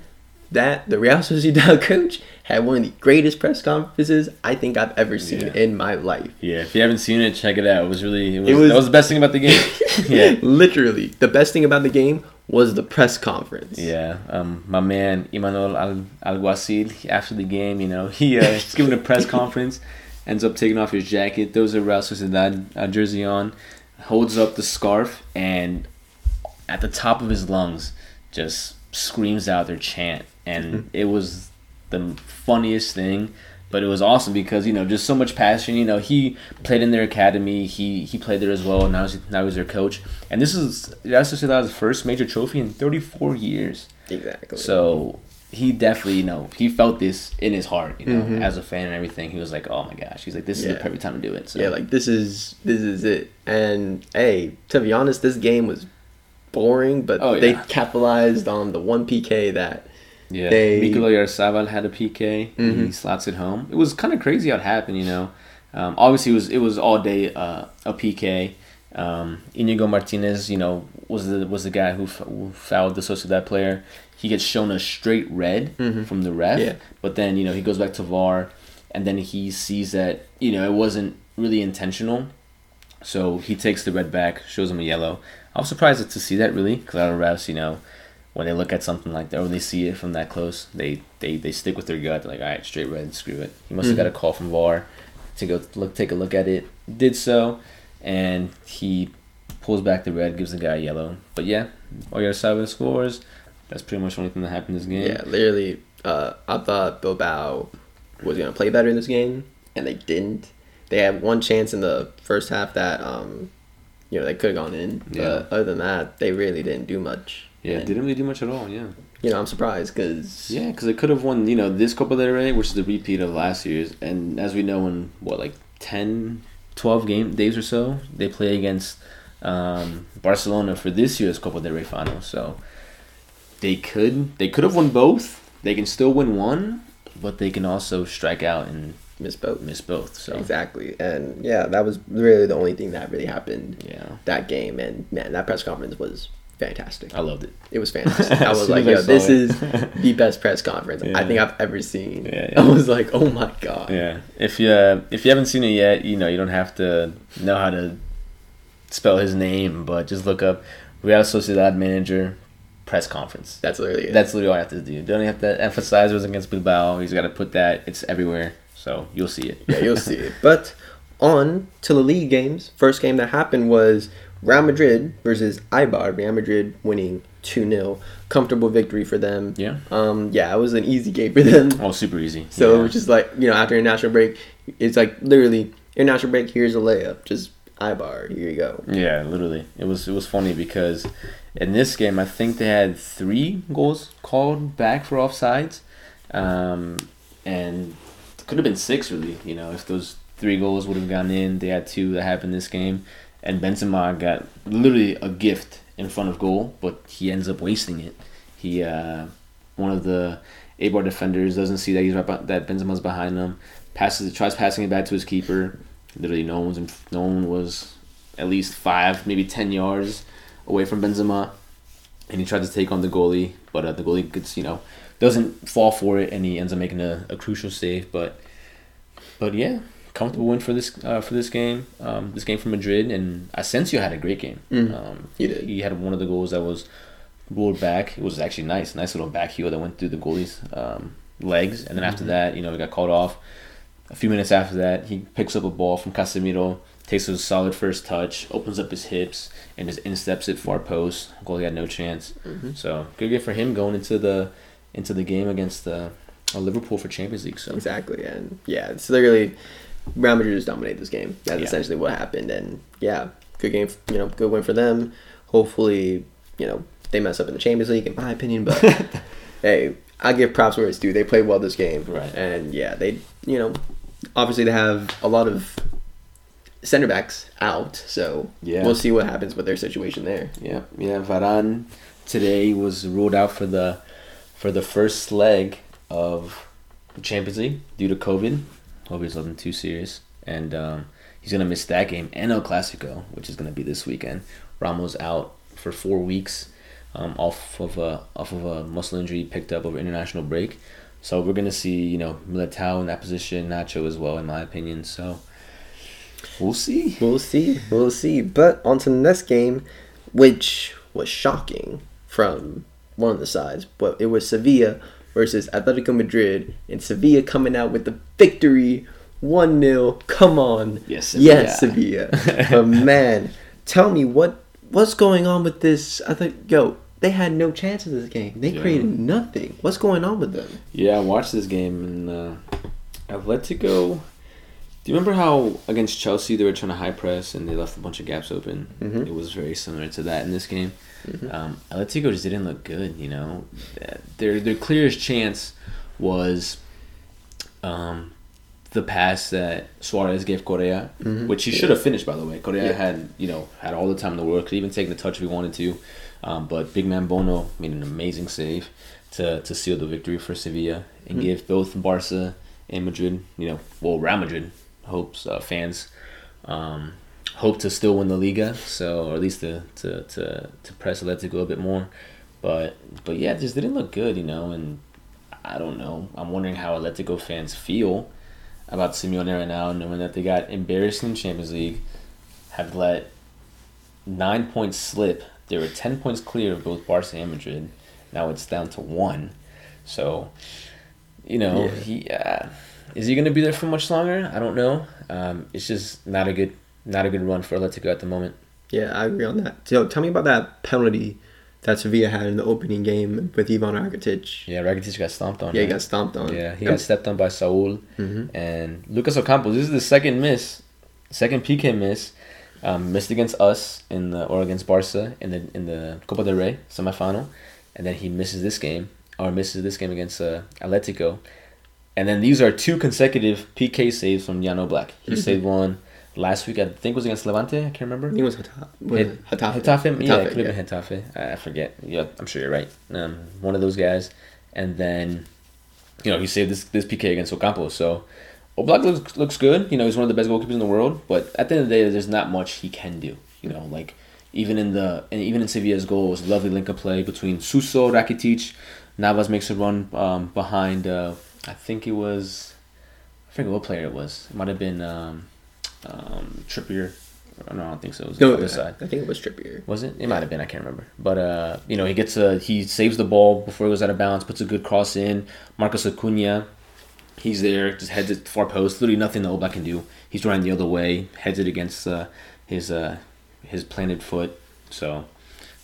that the Real Sociedad coach had one of the greatest press conferences I think I've ever seen Yeah. in my life. Yeah, if you haven't seen it, check it out. It was really it was, It was- that was the best thing about the game. yeah. literally, the best thing about the game was the press conference. Yeah, um, my man Imanol Al- Alguacil after the game, you know, he uh, he's giving a press conference, ends up taking off his jacket, throws a Real Sociedad uh, jersey on, holds up the scarf, and at the top of his lungs, just screams out their chant, and it was the funniest thing. But it was awesome because you know just so much passion. You know he played in their academy. He he played there as well. And now he's now he's their coach. And this is Real Sociedad's first major trophy in 34 years. exactly. So he definitely, you know, he felt this in his heart, you know, Mhm. as a fan and everything. He was like, "Oh my gosh!" He's like, "This is Yeah. the perfect time to do it." So yeah, like this is this is it. And hey, to be honest, this game was boring, but Oh, they yeah. capitalized on the one PK that yeah. they- Mikel Oyarzabal had a PK. He Mhm. slots it home. It was kind of crazy how it happened, you know. Um, obviously, it was it was all day uh, a PK. Um, Inigo Martinez, you know, was the was the guy who, f- who fouled the Sociedad player. He gets shown a straight red Mhm. from the ref, Yeah. but then you know he goes back to VAR, and then he sees that you know it wasn't really intentional, so he takes the red back, shows him a yellow. I was surprised to see that really, because of refs, you know, when they look at something like that or when they see it from that close, they they, they stick with their gut. They're like, all right, straight red, screw it. He must have got a call from VAR to go look take a look at it. Did so, and he pulls back the red, gives the guy yellow. But yeah, Oyarzabal scores. That's pretty much the only thing that happened in this game. Yeah, literally, uh, I thought Bilbao was gonna play better in this game, and they didn't. They had one chance in the first half that, um, you know, they could have gone in. Yeah. But other than that, they really didn't do much. Yeah, And, didn't really do much at all. Yeah. You know, I'm surprised because Yeah, because they could have won, you know, this Copa del Rey, which is the repeat of last year's. And as we know, in what, like 10, 12 game days or so, they play against um, Barcelona for this year's Copa del Rey final. So they could they could have won both. They can still win one, but they can also strike out and miss both. miss both. So Exactly, and yeah, that was really the only thing that really happened yeah, that game. And man, that press conference was fantastic. I loved it. It was fantastic. I was like, yo, this it. is the best press conference I think I've ever seen. Yeah, I was like, oh my god. Yeah, if you uh, if you haven't seen it yet, you know you don't have to know how to spell his name, but just look up Real Sociedad manager press conference. That's literally it. That's literally all I have to do. Don't have to emphasize it was against Bilbao. He's got to put that. It's everywhere, so you'll see it. yeah, you'll see it. But on to the league games. First game that happened was Real Madrid versus Eibar. Real Madrid winning 2 0. Comfortable victory for them. Yeah. Um, yeah, it was an easy game for them. Oh, super easy. So yeah. it was just like, you know, after international break, it's like literally international break, here's a layup. Just Eibar, here you go. Yeah, literally. It was it was funny because in this game I think they had three goals called back for offsides, um, and could have been six really. You know, if those three goals would have gone in. They had two that happened this game, and Benzema got literally a gift in front of goal, but he ends up wasting it. He uh, one of the Eibar defenders doesn't see that he's right be- that Benzema's behind him. Passes, tries passing it back to his keeper. Literally, no one was in, no one was at least five, maybe ten yards away from Benzema, and he tried to take on the goalie, but uh, the goalie gets you know doesn't fall for it, and he ends up making a, a crucial save. But but yeah, comfortable win for this uh, for this game. Um, this game for Madrid, and Asensio had a great game. Mm, um, he did. He had one of the goals that was ruled back. It was actually nice, nice little back heel that went through the goalie's um, legs, and then after Mhm. that, you know, he got called off. A few minutes after that, he picks up a ball from Casemiro, takes a solid first touch, opens up his hips, and just insteps it far post. Goalie had no chance. Mhm. So good game for him going into the into the game against uh, uh, Liverpool for Champions League. So Exactly, and yeah, it's literally Real Madrid just dominated this game. That's Yeah. essentially what happened, and yeah, good game. You know, good win for them. Hopefully, you know, they mess up in the Champions League, in my opinion. But hey, I give props where it's due. They played well this game, Right. And yeah, they, you know, obviously they have a lot of center backs out, so Yeah. we'll see what happens with their situation there. Yeah, yeah. Varane today was ruled out for the for the first leg of the Champions League due to COVID. Hope he's nothing too serious, and um, he's gonna miss that game and El Clasico, which is gonna be this weekend. Ramos out for four weeks, um, off of a off of a muscle injury picked up over international break. So we're gonna see, you know, Militao in that position, Nacho as well, in my opinion. So we'll see. We'll see. We'll see. But on to the next game, which was shocking from one of the sides. But it was Sevilla versus Atletico Madrid, and Sevilla coming out with the victory, one 0 Come on, Yes, yes, Sevilla. Sevilla. but man, tell me what what's going on with this? I thought, yo, they had no chance in this game. They Yeah. created nothing. What's going on with them? Yeah, I watched this game and uh, Atletico. Do you remember how against Chelsea they were trying to high press and they left a bunch of gaps open? Mhm. It was very similar to that in this game. Mhm. Um, Atletico just didn't look good. You know, their their clearest chance was um, the pass that Suarez gave Correa, Mhm. which he should have finished. By the way, Correa Yeah. had you know had all the time in the world. Could even take the touch if he wanted to. Um, but big man Bono made an amazing save to, to seal the victory for Sevilla and Mhm. give both Barca and Madrid, you know, well Real Madrid hopes uh, fans um, hope to still win the Liga, so or at least to to, to, to press Atletico a bit more. But but yeah, it just didn't look good, you know, and I don't know. I'm wondering how Atletico fans feel about Simeone right now, knowing that they got embarrassed in Champions League, have let nine points slip. They were ten points clear of both Barca and Madrid. Now it's down to one. So, you know, Yeah. he uh, is he going to be there for much longer? I don't know. Um, it's just not a good not a good run for Atletico at the moment. Yeah, I agree on that. So tell me about that penalty that Sevilla had in the opening game with Ivan Rakitic. Yeah, Rakitic got stomped on. Yeah, he got stomped on. Yeah, he got stepped on by Saul hmm and Lucas Ocampo. This is the second miss, second PK miss, um, missed against us in the or against Barca in the in the Copa del Rey semifinal, and then he misses this game or misses this game against uh, Atletico, and then these are two consecutive PK saves from Jan Oblak. He Mhm. saved one last week. I think it was against Levante. I can't remember. I think it was Heta- was Hit- it Getafe. Getafe? Yeah, it could yeah. been Getafe. I I forget. Yeah, I'm sure you're right. Um, one of those guys. And then, you know, he saved this this PK against Ocampo. So, Oblak looks looks good. You know, he's one of the best goalkeepers in the world. But at the end of the day, there's not much he can do. You know, like even in the and even in Sevilla's goal it was a lovely link of play between Suso, Rakitic, Navas makes a run um, behind. Uh, I think it was. I forget what player it was. It might have been um, um, Trippier. No, I don't think so. It was No, the other I, side. I think it was Trippier. Was it? It might have been. I can't remember. But uh, you know, he gets a he saves the ball before it goes out of bounds, puts a good cross in. Marcos Acuna, he's there, just heads it far post. Literally nothing that Oblak can do. He's running the other way, heads it against uh, his uh, his planted foot. So,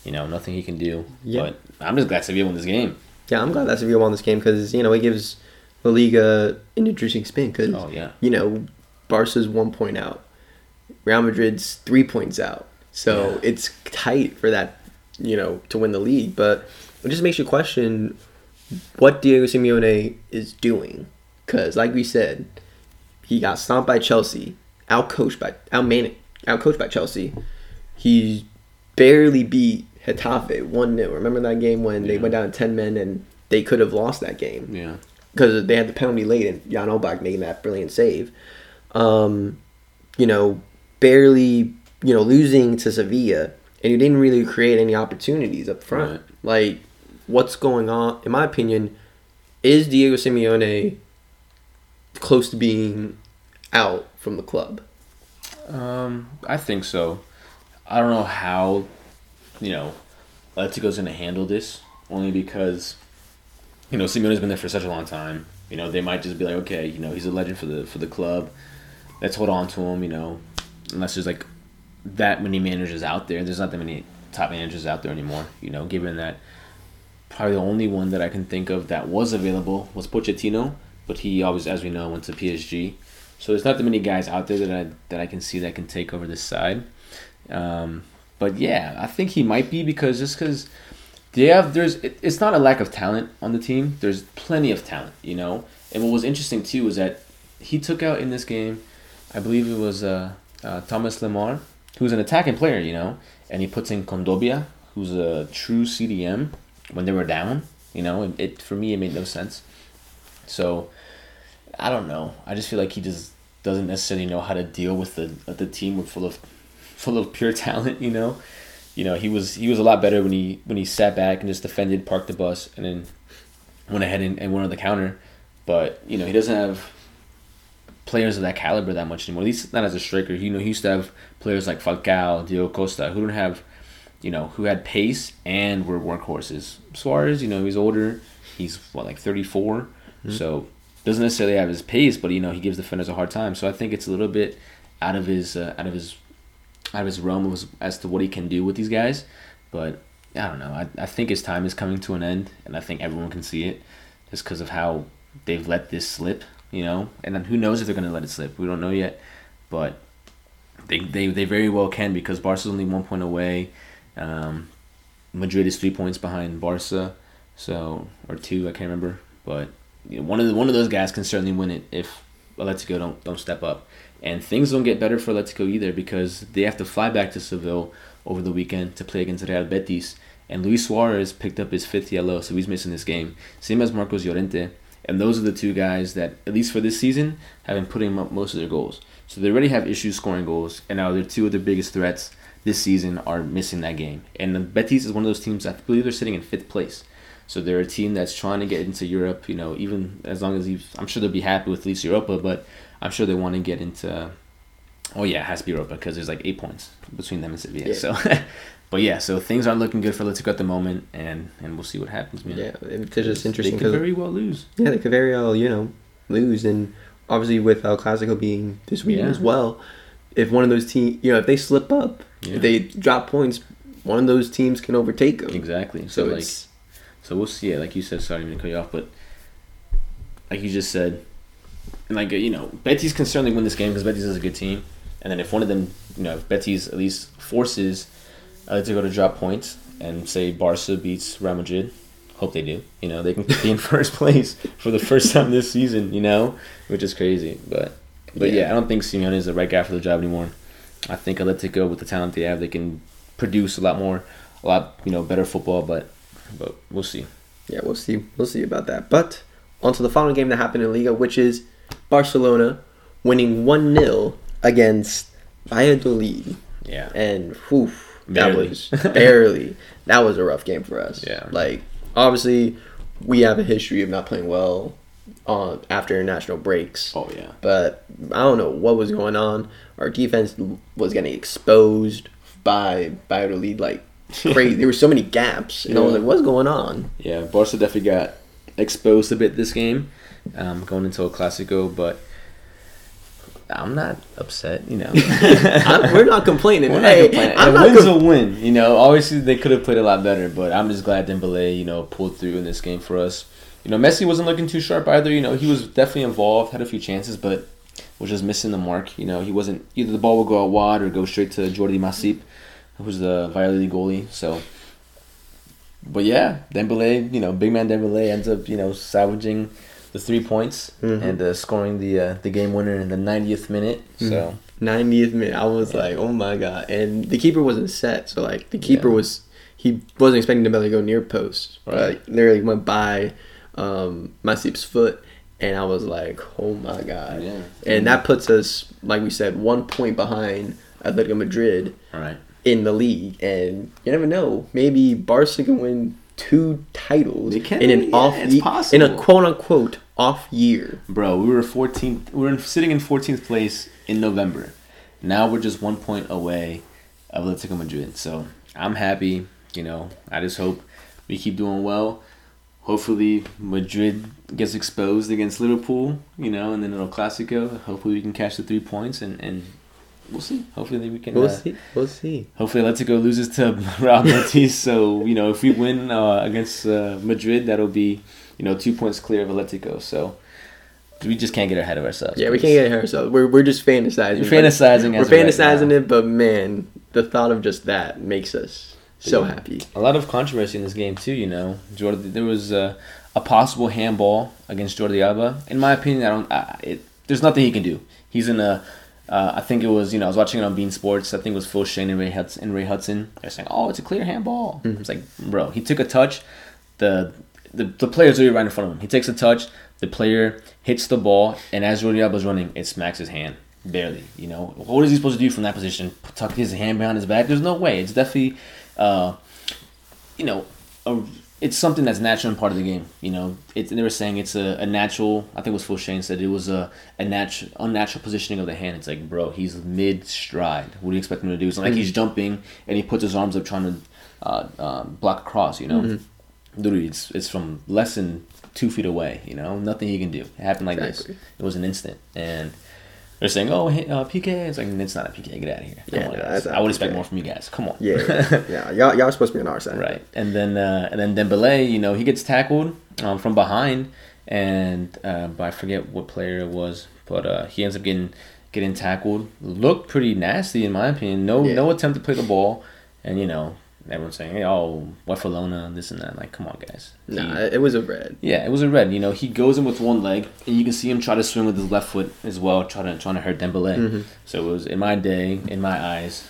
you know, nothing he can do. Yeah. But I'm just glad Sevilla won this game. Yeah, I'm glad that Sevilla won this game because you know it gives La Liga an interesting spin because Oh yeah. you know Barca's one point out, Real Madrid's three points out, so Yeah. it's tight for that you know to win the league. But it just makes you question what Diego Simeone is doing because, like we said, he got stomped by Chelsea, out coached by out man out coached by Chelsea. He barely beat Getafe one 0 Remember that game when they went down ten men and they could have lost that game Yeah. Because they had the penalty late and Jan Oblak making that brilliant save. Um, you know, barely, you know, losing to Sevilla, and you didn't really create any opportunities up front. Right. Like, what's going on? In my opinion, is Diego Simeone close to being out from the club? Um, I think so. I don't know how, you know, Atletico's going to handle this. Only because, you know, Simeone's been there for such a long time. You know, they might just be like, okay, you know, he's a legend for the for the club. Let's hold on to him. You know, unless there's like that many managers out there. There's not that many top managers out there anymore. You know, given that probably the only one that I can think of that was available was Pochettino, but he always, as we know, went to PSG. So there's not that many guys out there that I that I can see that can take over this side. Um, but yeah, I think he might be because just because they have there's it, it's not a lack of talent on the team. There's plenty of talent, you know. And what was interesting too was that he took out in this game, I believe it was uh, uh, Thomas Lemar, who's an attacking player, you know, and he puts in Kondogbia, who's a true CDM when they were down. You know, it, it for me it made no sense. So I don't know. I just feel like he just doesn't necessarily know how to deal with the the team with full of full of pure talent. You know, you know he was he was a lot better when he when he sat back and just defended, parked the bus, and then went ahead and, and went on the counter. But you know he doesn't have players of that caliber that much anymore. At least not as a striker. You know he used to have players like Falcao, Diego Costa, who don't have you know who had pace and were workhorses. Suarez, you know he's older. He's what like thirty so doesn't necessarily have his pace, but you know he gives defenders a hard time. So I think it's a little bit out of his uh, out of his out of his realm as, as to what he can do with these guys. But I don't know. I, I think his time is coming to an end, and I think everyone can see it just because of how they've let this slip. You know, and then who knows if they're going to let it slip? We don't know yet, but they they, they very well can because Barca's only one point away. Um, Madrid is three points behind Barca, so or two, I can't remember. But you know, one of the, one of those guys can certainly win it if Atletico don't don't step up. And things don't get better for Atletico either because they have to fly back to Seville over the weekend to play against Real Betis. And Luis Suarez picked up his fifth yellow, so he's missing this game. Same as Marcos Llorente. And those are the two guys that, at least for this season, have been putting up most of their goals. So they already have issues scoring goals, and now their two of their biggest threats this season are missing that game. And Betis is one of those teams I believe they're sitting in fifth place. So they're a team that's trying to get into Europe. You know, even as long as I'm sure they'll be happy with at least Europa, but I'm sure they want to get into. Oh yeah, it has to be Europa because there's like eight points between them and Sevilla. Yeah. So, but yeah, so things aren't looking good for Atletico at the moment, and and we'll see what happens, man. Yeah, it's just interesting They could very well lose. yeah, they could very well you know lose, and obviously with El Clasico being this weekend Yeah. as well, if one of those teams you know if they slip up, Yeah. if they drop points, one of those teams can overtake them. Exactly. So So like, it's so we'll see it. Like you said, sorry to cut you off, but like you just said, and like you know, Betis can certainly win this game because Betis is a good team. And then if one of them, you know, if Betis at least forces Atletico to drop points and say Barca beats Real Madrid, hope they do. You know, they can be in first place for the first time this season. You know, which is crazy. But but yeah, Yeah. I don't think Simeone is the right guy for the job anymore. I think Atletico, with the talent they have, they can produce a lot more, a lot you know better football. But but we'll see. yeah, we'll see. We'll see about that. But on to the final game that happened in Liga, which is Barcelona winning one 0 against Valladolid. Yeah. and whew, that Barely. was barely. That was a rough game for us. Yeah. like obviously we have a history of not playing well on after international breaks. Oh yeah. But I don't know what was going on. Our defense was getting exposed by the like crazy. there were so many gaps, and I was like, "What's going on?" Yeah, Barca definitely got exposed a bit this game, um, going into a Clasico, but I'm not upset, you know. We're not complaining. We're not complaining. I'm a not win's com- a win, you know. Obviously, they could have played a lot better, but I'm just glad Dembele, you know, pulled through in this game for us. You know, Messi wasn't looking too sharp either. You know, he was definitely involved, had a few chances, but was just missing the mark. You know, he wasn't either the ball would go out wide or go straight to Jordi Masip, who's the Valladolid goalie. So, but yeah, Dembele, you know, big man Dembele ends up, you know, salvaging the three points Mhm. and uh, scoring the uh, the game winner in the 90th minute. So 90th minute. I was like, oh my god! And the keeper wasn't set, so like the keeper Yeah. was he wasn't expecting Dembele to go near post. Right. Right. literally went by um, Masip's foot, and I was like, oh my god! Yeah. And that puts us, like we said, one point behind Atletico Madrid all right, in the league, and you never know. Maybe Barca can win two titles in an yeah, off ye- in a quote unquote off year. bro, we were 14th. We were in, sitting in 14th place in November. Now we're just one point away of Atletico Madrid. So I'm happy. You know, I just hope we keep doing well. Hopefully Madrid gets exposed against Liverpool. You know, and then it'll Clasico. Hopefully we can catch the three points and and we'll see. Hopefully we can. We'll uh, see. We'll see. Hopefully, Atletico loses to Real Betis. so you know, if we win uh, against uh, Madrid, that'll be you know two points clear of Atletico. So we just can't get ahead of ourselves. Yeah, we can't get ahead of ourselves. We're, we're just fantasizing. We're fantasizing. We're as of right fantasizing it, but man, the thought of just that makes us so Yeah. happy. A lot of controversy in this game too. You know, Jordi, there was a, a possible handball against Jordi Alba. In my opinion, I don't. I, it, there's nothing he can do. He's in a. Uh, I think it was you know I was watching it on beIN Sports. I think it was Phil Schoen and Ray Hudson. And Ray Hudson. They're saying, "Oh, it's a clear handball." It's like, bro, he took a touch. The the the player's already right in front of him. He takes a touch. The player hits the ball, and as Jordi Alba's running, it smacks his hand barely. You know, what is he supposed to do from that position? Tuck his hand behind his back? There's no way. It's definitely. Uh, you know, a, it's something that's natural and part of the game. You know, it's they were saying it's a, a natural. I think it was Phil Schoen said it was a a natural unnatural positioning of the hand. It's like, bro, he's mid stride. What do you expect him to do? It's like he's jumping and he puts his arms up trying to uh, um, block across. You know, literally, it's it's from less than two feet away. You know, nothing he can do. It happened like Exactly. this. It was an instant, and they're saying, "Oh, hey, uh, PK." It's like it's not a PK. Get out of here. Come Yeah, on, no, guys. that's not I would PK. expect more from you guys. Come on. Yeah, yeah, yeah. Y'all, y'all are supposed to be on our side. Right, and then uh, and then Dembele, you know, he gets tackled um, from behind, and uh, but I forget what player it was, but uh, he ends up getting getting tackled. Looked pretty nasty in my opinion. No, Yeah. no attempt to play the ball, and you know, everyone's saying, "Hey, oh, Barcelona, this and that." Like, come on, guys. He- Nah, it was a red. yeah, it was a red. You know, he goes in with one leg, and you can see him try to swing with his left foot as well, trying to trying to hurt Dembele. Mm-hmm. So it was in my day, in my eyes.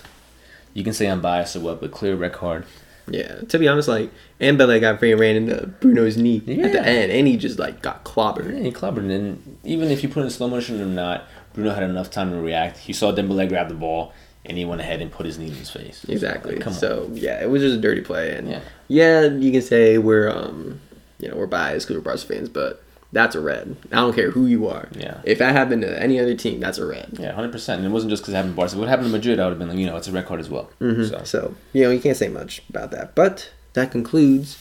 You can say I'm biased or what, but clear red card. Yeah, to be honest, like Ambele got free and ran into Bruno's knee at the end, and he just like got clobbered. Yeah, he clobbered, and even if you put it in slow motion or not, Bruno had enough time to react. He saw Dembele grab the ball, and he went ahead and put his knee in his face. Exactly. Like, so yeah, it was just a dirty play, and Yeah. yeah, you can say we're um, you know, we're biased because we're Barca fans, but that's a red. I don't care who you are. Yeah. If that happened to any other team, that's a red. Yeah, hundred percent. And it wasn't just because it happened to Barca. What happened to Madrid? I would have been like, you know, it's a red card as well. So So you know, you can't say much about that. But that concludes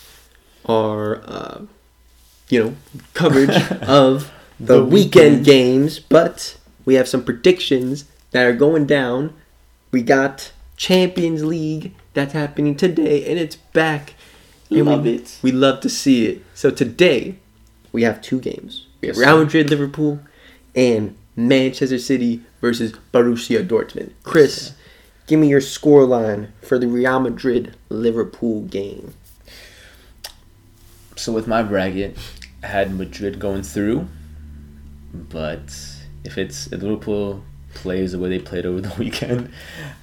our uh, you know coverage of the, The weekend. weekend. games. But we have some predictions that are going down. We got Champions League that's happening today, and it's back. And Love we, it. We love to see it. So today we have two games. We have Yes, Real sir. Madrid, Liverpool, and Manchester City versus Borussia Dortmund. Chris, give me your score line for the Real Madrid Liverpool game. So with my bracket, I had Madrid going through, but if it's Liverpool plays the way they played over the weekend,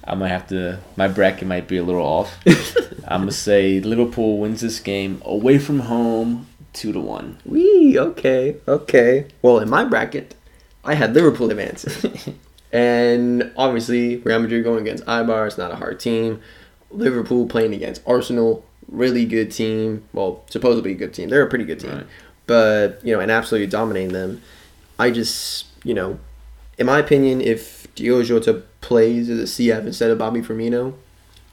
I might have to. My bracket might be a little off. I'm gonna say Liverpool wins this game away from home, two to one. Wee, okay, okay. Well, in my bracket, I had Liverpool advancing. and obviously, Real Madrid going against Eibar, it's not a hard team. Liverpool playing against Arsenal, really good team. Well, supposedly a good team. They're a pretty good team. Right. But, you know, and absolutely dominating them. I just, you know, in my opinion, if Diogo Jota plays as a CF instead of Bobby Firmino,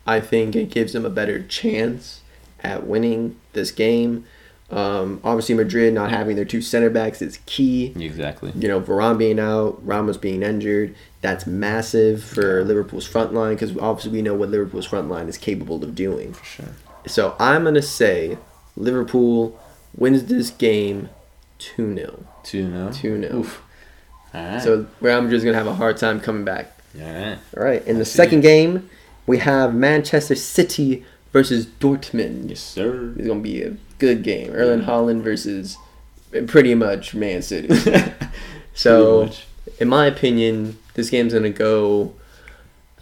I think it gives them a better chance at winning this game. Um, obviously, Madrid not having their two center backs is key. Exactly. You know, Varane being out, Ramos being injured, that's massive for Liverpool's front line because obviously we know what Liverpool's front line is capable of doing. For sure. So I'm going to say Liverpool wins this game 2 0. Two no. 2 0. Right. So Real Madrid's going to have a hard time coming back. all right. All right. In the second game, we have Manchester City versus Dortmund. Yes, sir. It's going to be a good game. Erling Haaland versus pretty much Man City. so, in my opinion, this game's gonna go.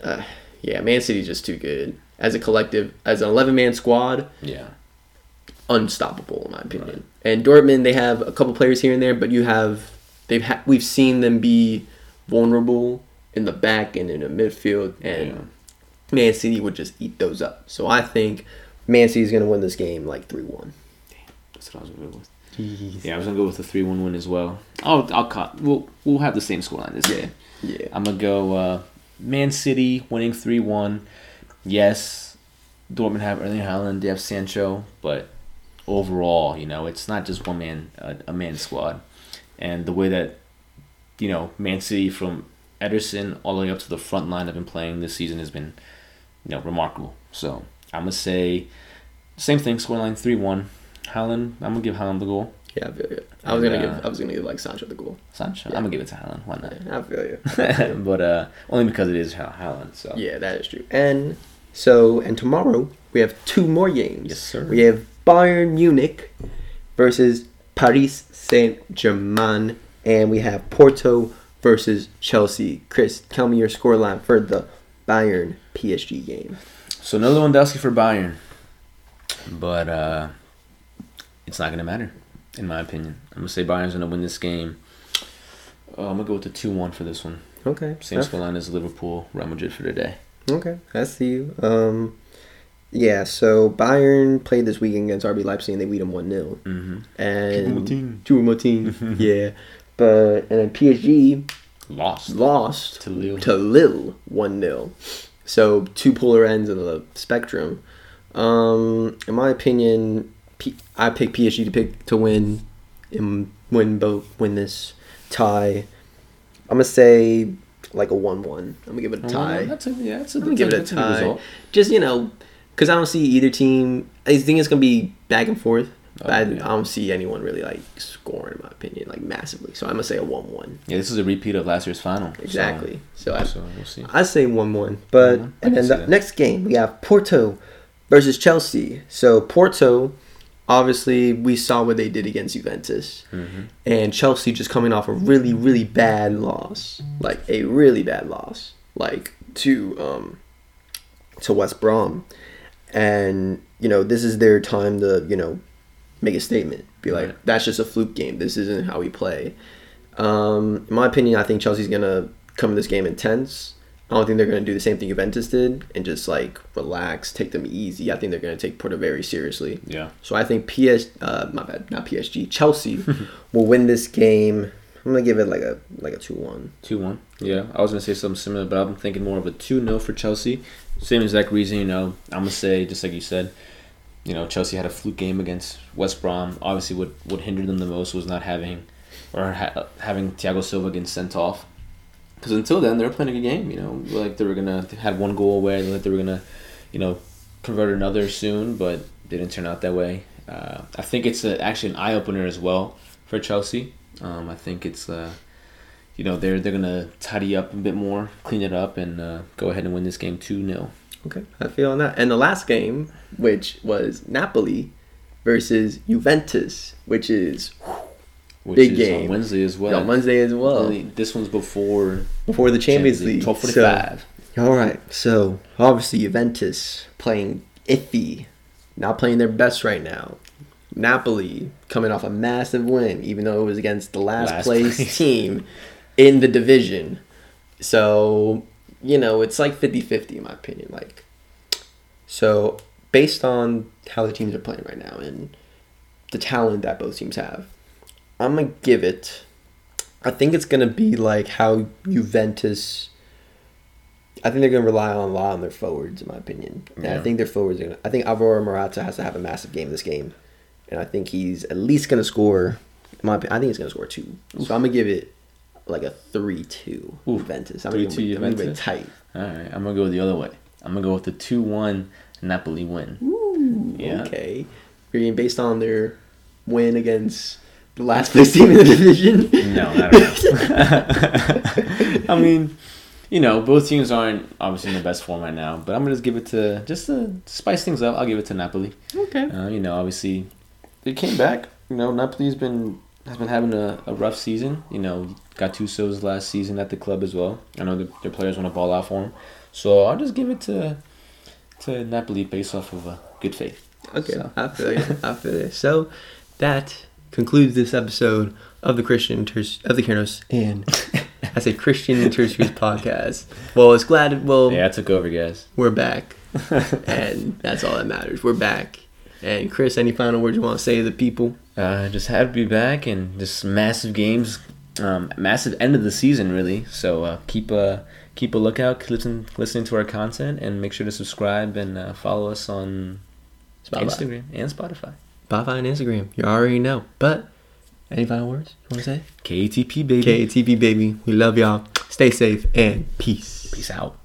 Uh, yeah, Man City's just too good as a collective, as an eleven man squad. Yeah. Unstoppable, in my opinion. And Dortmund, they have a couple players here and there, but you have they've ha- we've seen them be vulnerable in the back and in the midfield, and Yeah. Man City would just eat those up. So I think Man City's gonna win this game like three one. That's what I was gonna go with. Yeah, I was gonna go with a three-one win as well. I'll I'll cut. We'll we'll have the same scoreline this game. Yeah. I'm gonna go uh, Man City winning three-one. Yes, Dortmund have Erling Haaland, they have Sancho, but overall, you know, it's not just one man uh, a man squad, and the way that you know Man City from Ederson all the way up to the front line have been playing this season has been you know remarkable. So I'm gonna say same thing, scoreline three-one. Haaland, I'm gonna give Haaland the goal. Yeah, I feel you. I was And, gonna uh, give I was gonna give like Sancho the goal. Sancho, I'm gonna give it to Haaland. Why not? Yeah, I feel you. but uh, only because it is Haaland. So Yeah, that is true. And so, and tomorrow we have two more games. Yes, sir. We have Bayern Munich versus Paris Saint Germain, and we have Porto versus Chelsea. Chris, tell me your scoreline for the Bayern PSG game. So another one Lewandowski for Bayern, but uh, it's not gonna matter, in my opinion. I'm gonna say Bayern's gonna win this game. Uh, I'm gonna go with the two-one for this one. Okay. Same scoreline as Liverpool, Real Madrid for today. Okay, I see you. Um, yeah, so Bayern played this weekend against RB Leipzig and they beat them 1 0. Mm-hmm. And. Choupo-Moting. yeah. But, and then PSG Lost lost to Lille. to Lille 1 0. So, two polar ends of the spectrum. Um, in my opinion, P- I pick PSG to pick to win, and win both, win this tie. I'm gonna say like a one-one. I'm gonna give it a tie. That's a, yeah, that's a, I'm gonna give it a that's good tie. result. Just you know, because I don't see either team. I think it's gonna be back and forth. Oh, I, yeah. I don't see anyone really like scoring, in my opinion, like massively. So I'm gonna say a one-one. Yeah, this is a repeat of last year's final. so- Exactly. So, I, So, we'll see. I say one-one. But 1-1. I and then the that. next game we have Porto versus Chelsea. So Porto, obviously, we saw what they did against Juventus, Mm-hmm. and Chelsea just coming off a really, really bad loss, like a really bad loss, like to um to West Brom, and you know this is their time to you know make a statement, be like Right. that's just a fluke game. This isn't how we play. Um, in my opinion, I think Chelsea's gonna come in this game intense. I don't think they're gonna do the same thing Juventus did and just like relax, take them easy. I think they're gonna take Porto very seriously. Yeah. So I think PS, uh, my bad, not PSG, Chelsea will win this game. I'm gonna give it like a like a two one. Two one. Yeah, I was gonna say something similar, but I'm thinking more of a two 0 for Chelsea. Same exact reason, you know. I'm gonna say just like you said, you know, Chelsea had a fluke game against West Brom. Obviously, what what hindered them the most was not having or ha- having Thiago Silva getting sent off. Because until then, they were playing a good game. You know, like they were gonna they had one goal away, like they were gonna, you know, convert another soon, but didn't turn out that way. Uh, I think it's a, actually an eye opener as well for Chelsea. Um, I think it's uh, you know they're they're gonna tidy up a bit more, clean it up, and uh, go ahead and win this game two 0 Okay, I feel on that. And the last game, which was Napoli versus Juventus, which is which Big is game. on Wednesday as well. on Wednesday as well This one's before before the Champions League. Twelve So- forty five. All right, so obviously Juventus playing iffy, not playing their best right now. Napoli coming off a massive win, even though it was against the last, Last place, place. team in the division. So, you know, it's like 50 50 in my opinion. Like, so based on how the teams are playing right now and the talent that both teams have, I'm going to give it. I think it's going to be like how Juventus. I think they're going to rely on a lot on their forwards, in my opinion. And I think their forwards are going to. I think Alvaro Morata has to have a massive game this game. And I think he's at least going to score. in My, opi- I think he's going to score two. So I'm going to give it like a 3 2 Oof. Juventus. I'm going to 3-2 give it Juventus? tight. All right, I'm gonna go the other way. I'm gonna go with the two one Napoli win. Ooh, Yeah. okay. Being based on their win against the last place team in the division. No, not at all. I mean, you know, both teams aren't obviously in the best form right now, but I'm gonna just give it to just to spice things up. I'll give it to Napoli. okay. Uh, you know, obviously, they came back. You know, Napoli's been has been having a, a rough season. You know, Gattuso's last season at the club as well. I know the, their players want to ball out for him, so I'll just give it to to Napoli based off of uh, good faith. Okay, So. I feel you. I feel you. So that concludes this episode of the Christian Ters- of the Kiernos and I say Christian Tertiaries podcast. Well, it's glad. Well, Yeah, I took over, guys. we're back, and that's all that matters. We're back. And Chris, any final words you want to say to the people? Uh, just happy to be back and just massive games, um, massive end of the season really. So uh, keep a keep a lookout, keep listen, listening to our content, and make sure to subscribe and uh, follow us on Spotify. Instagram and Spotify. Spotify and Instagram. You already know. But any final words you want to say? KATP baby. KATP baby. We love y'all. Stay safe and peace. Peace out.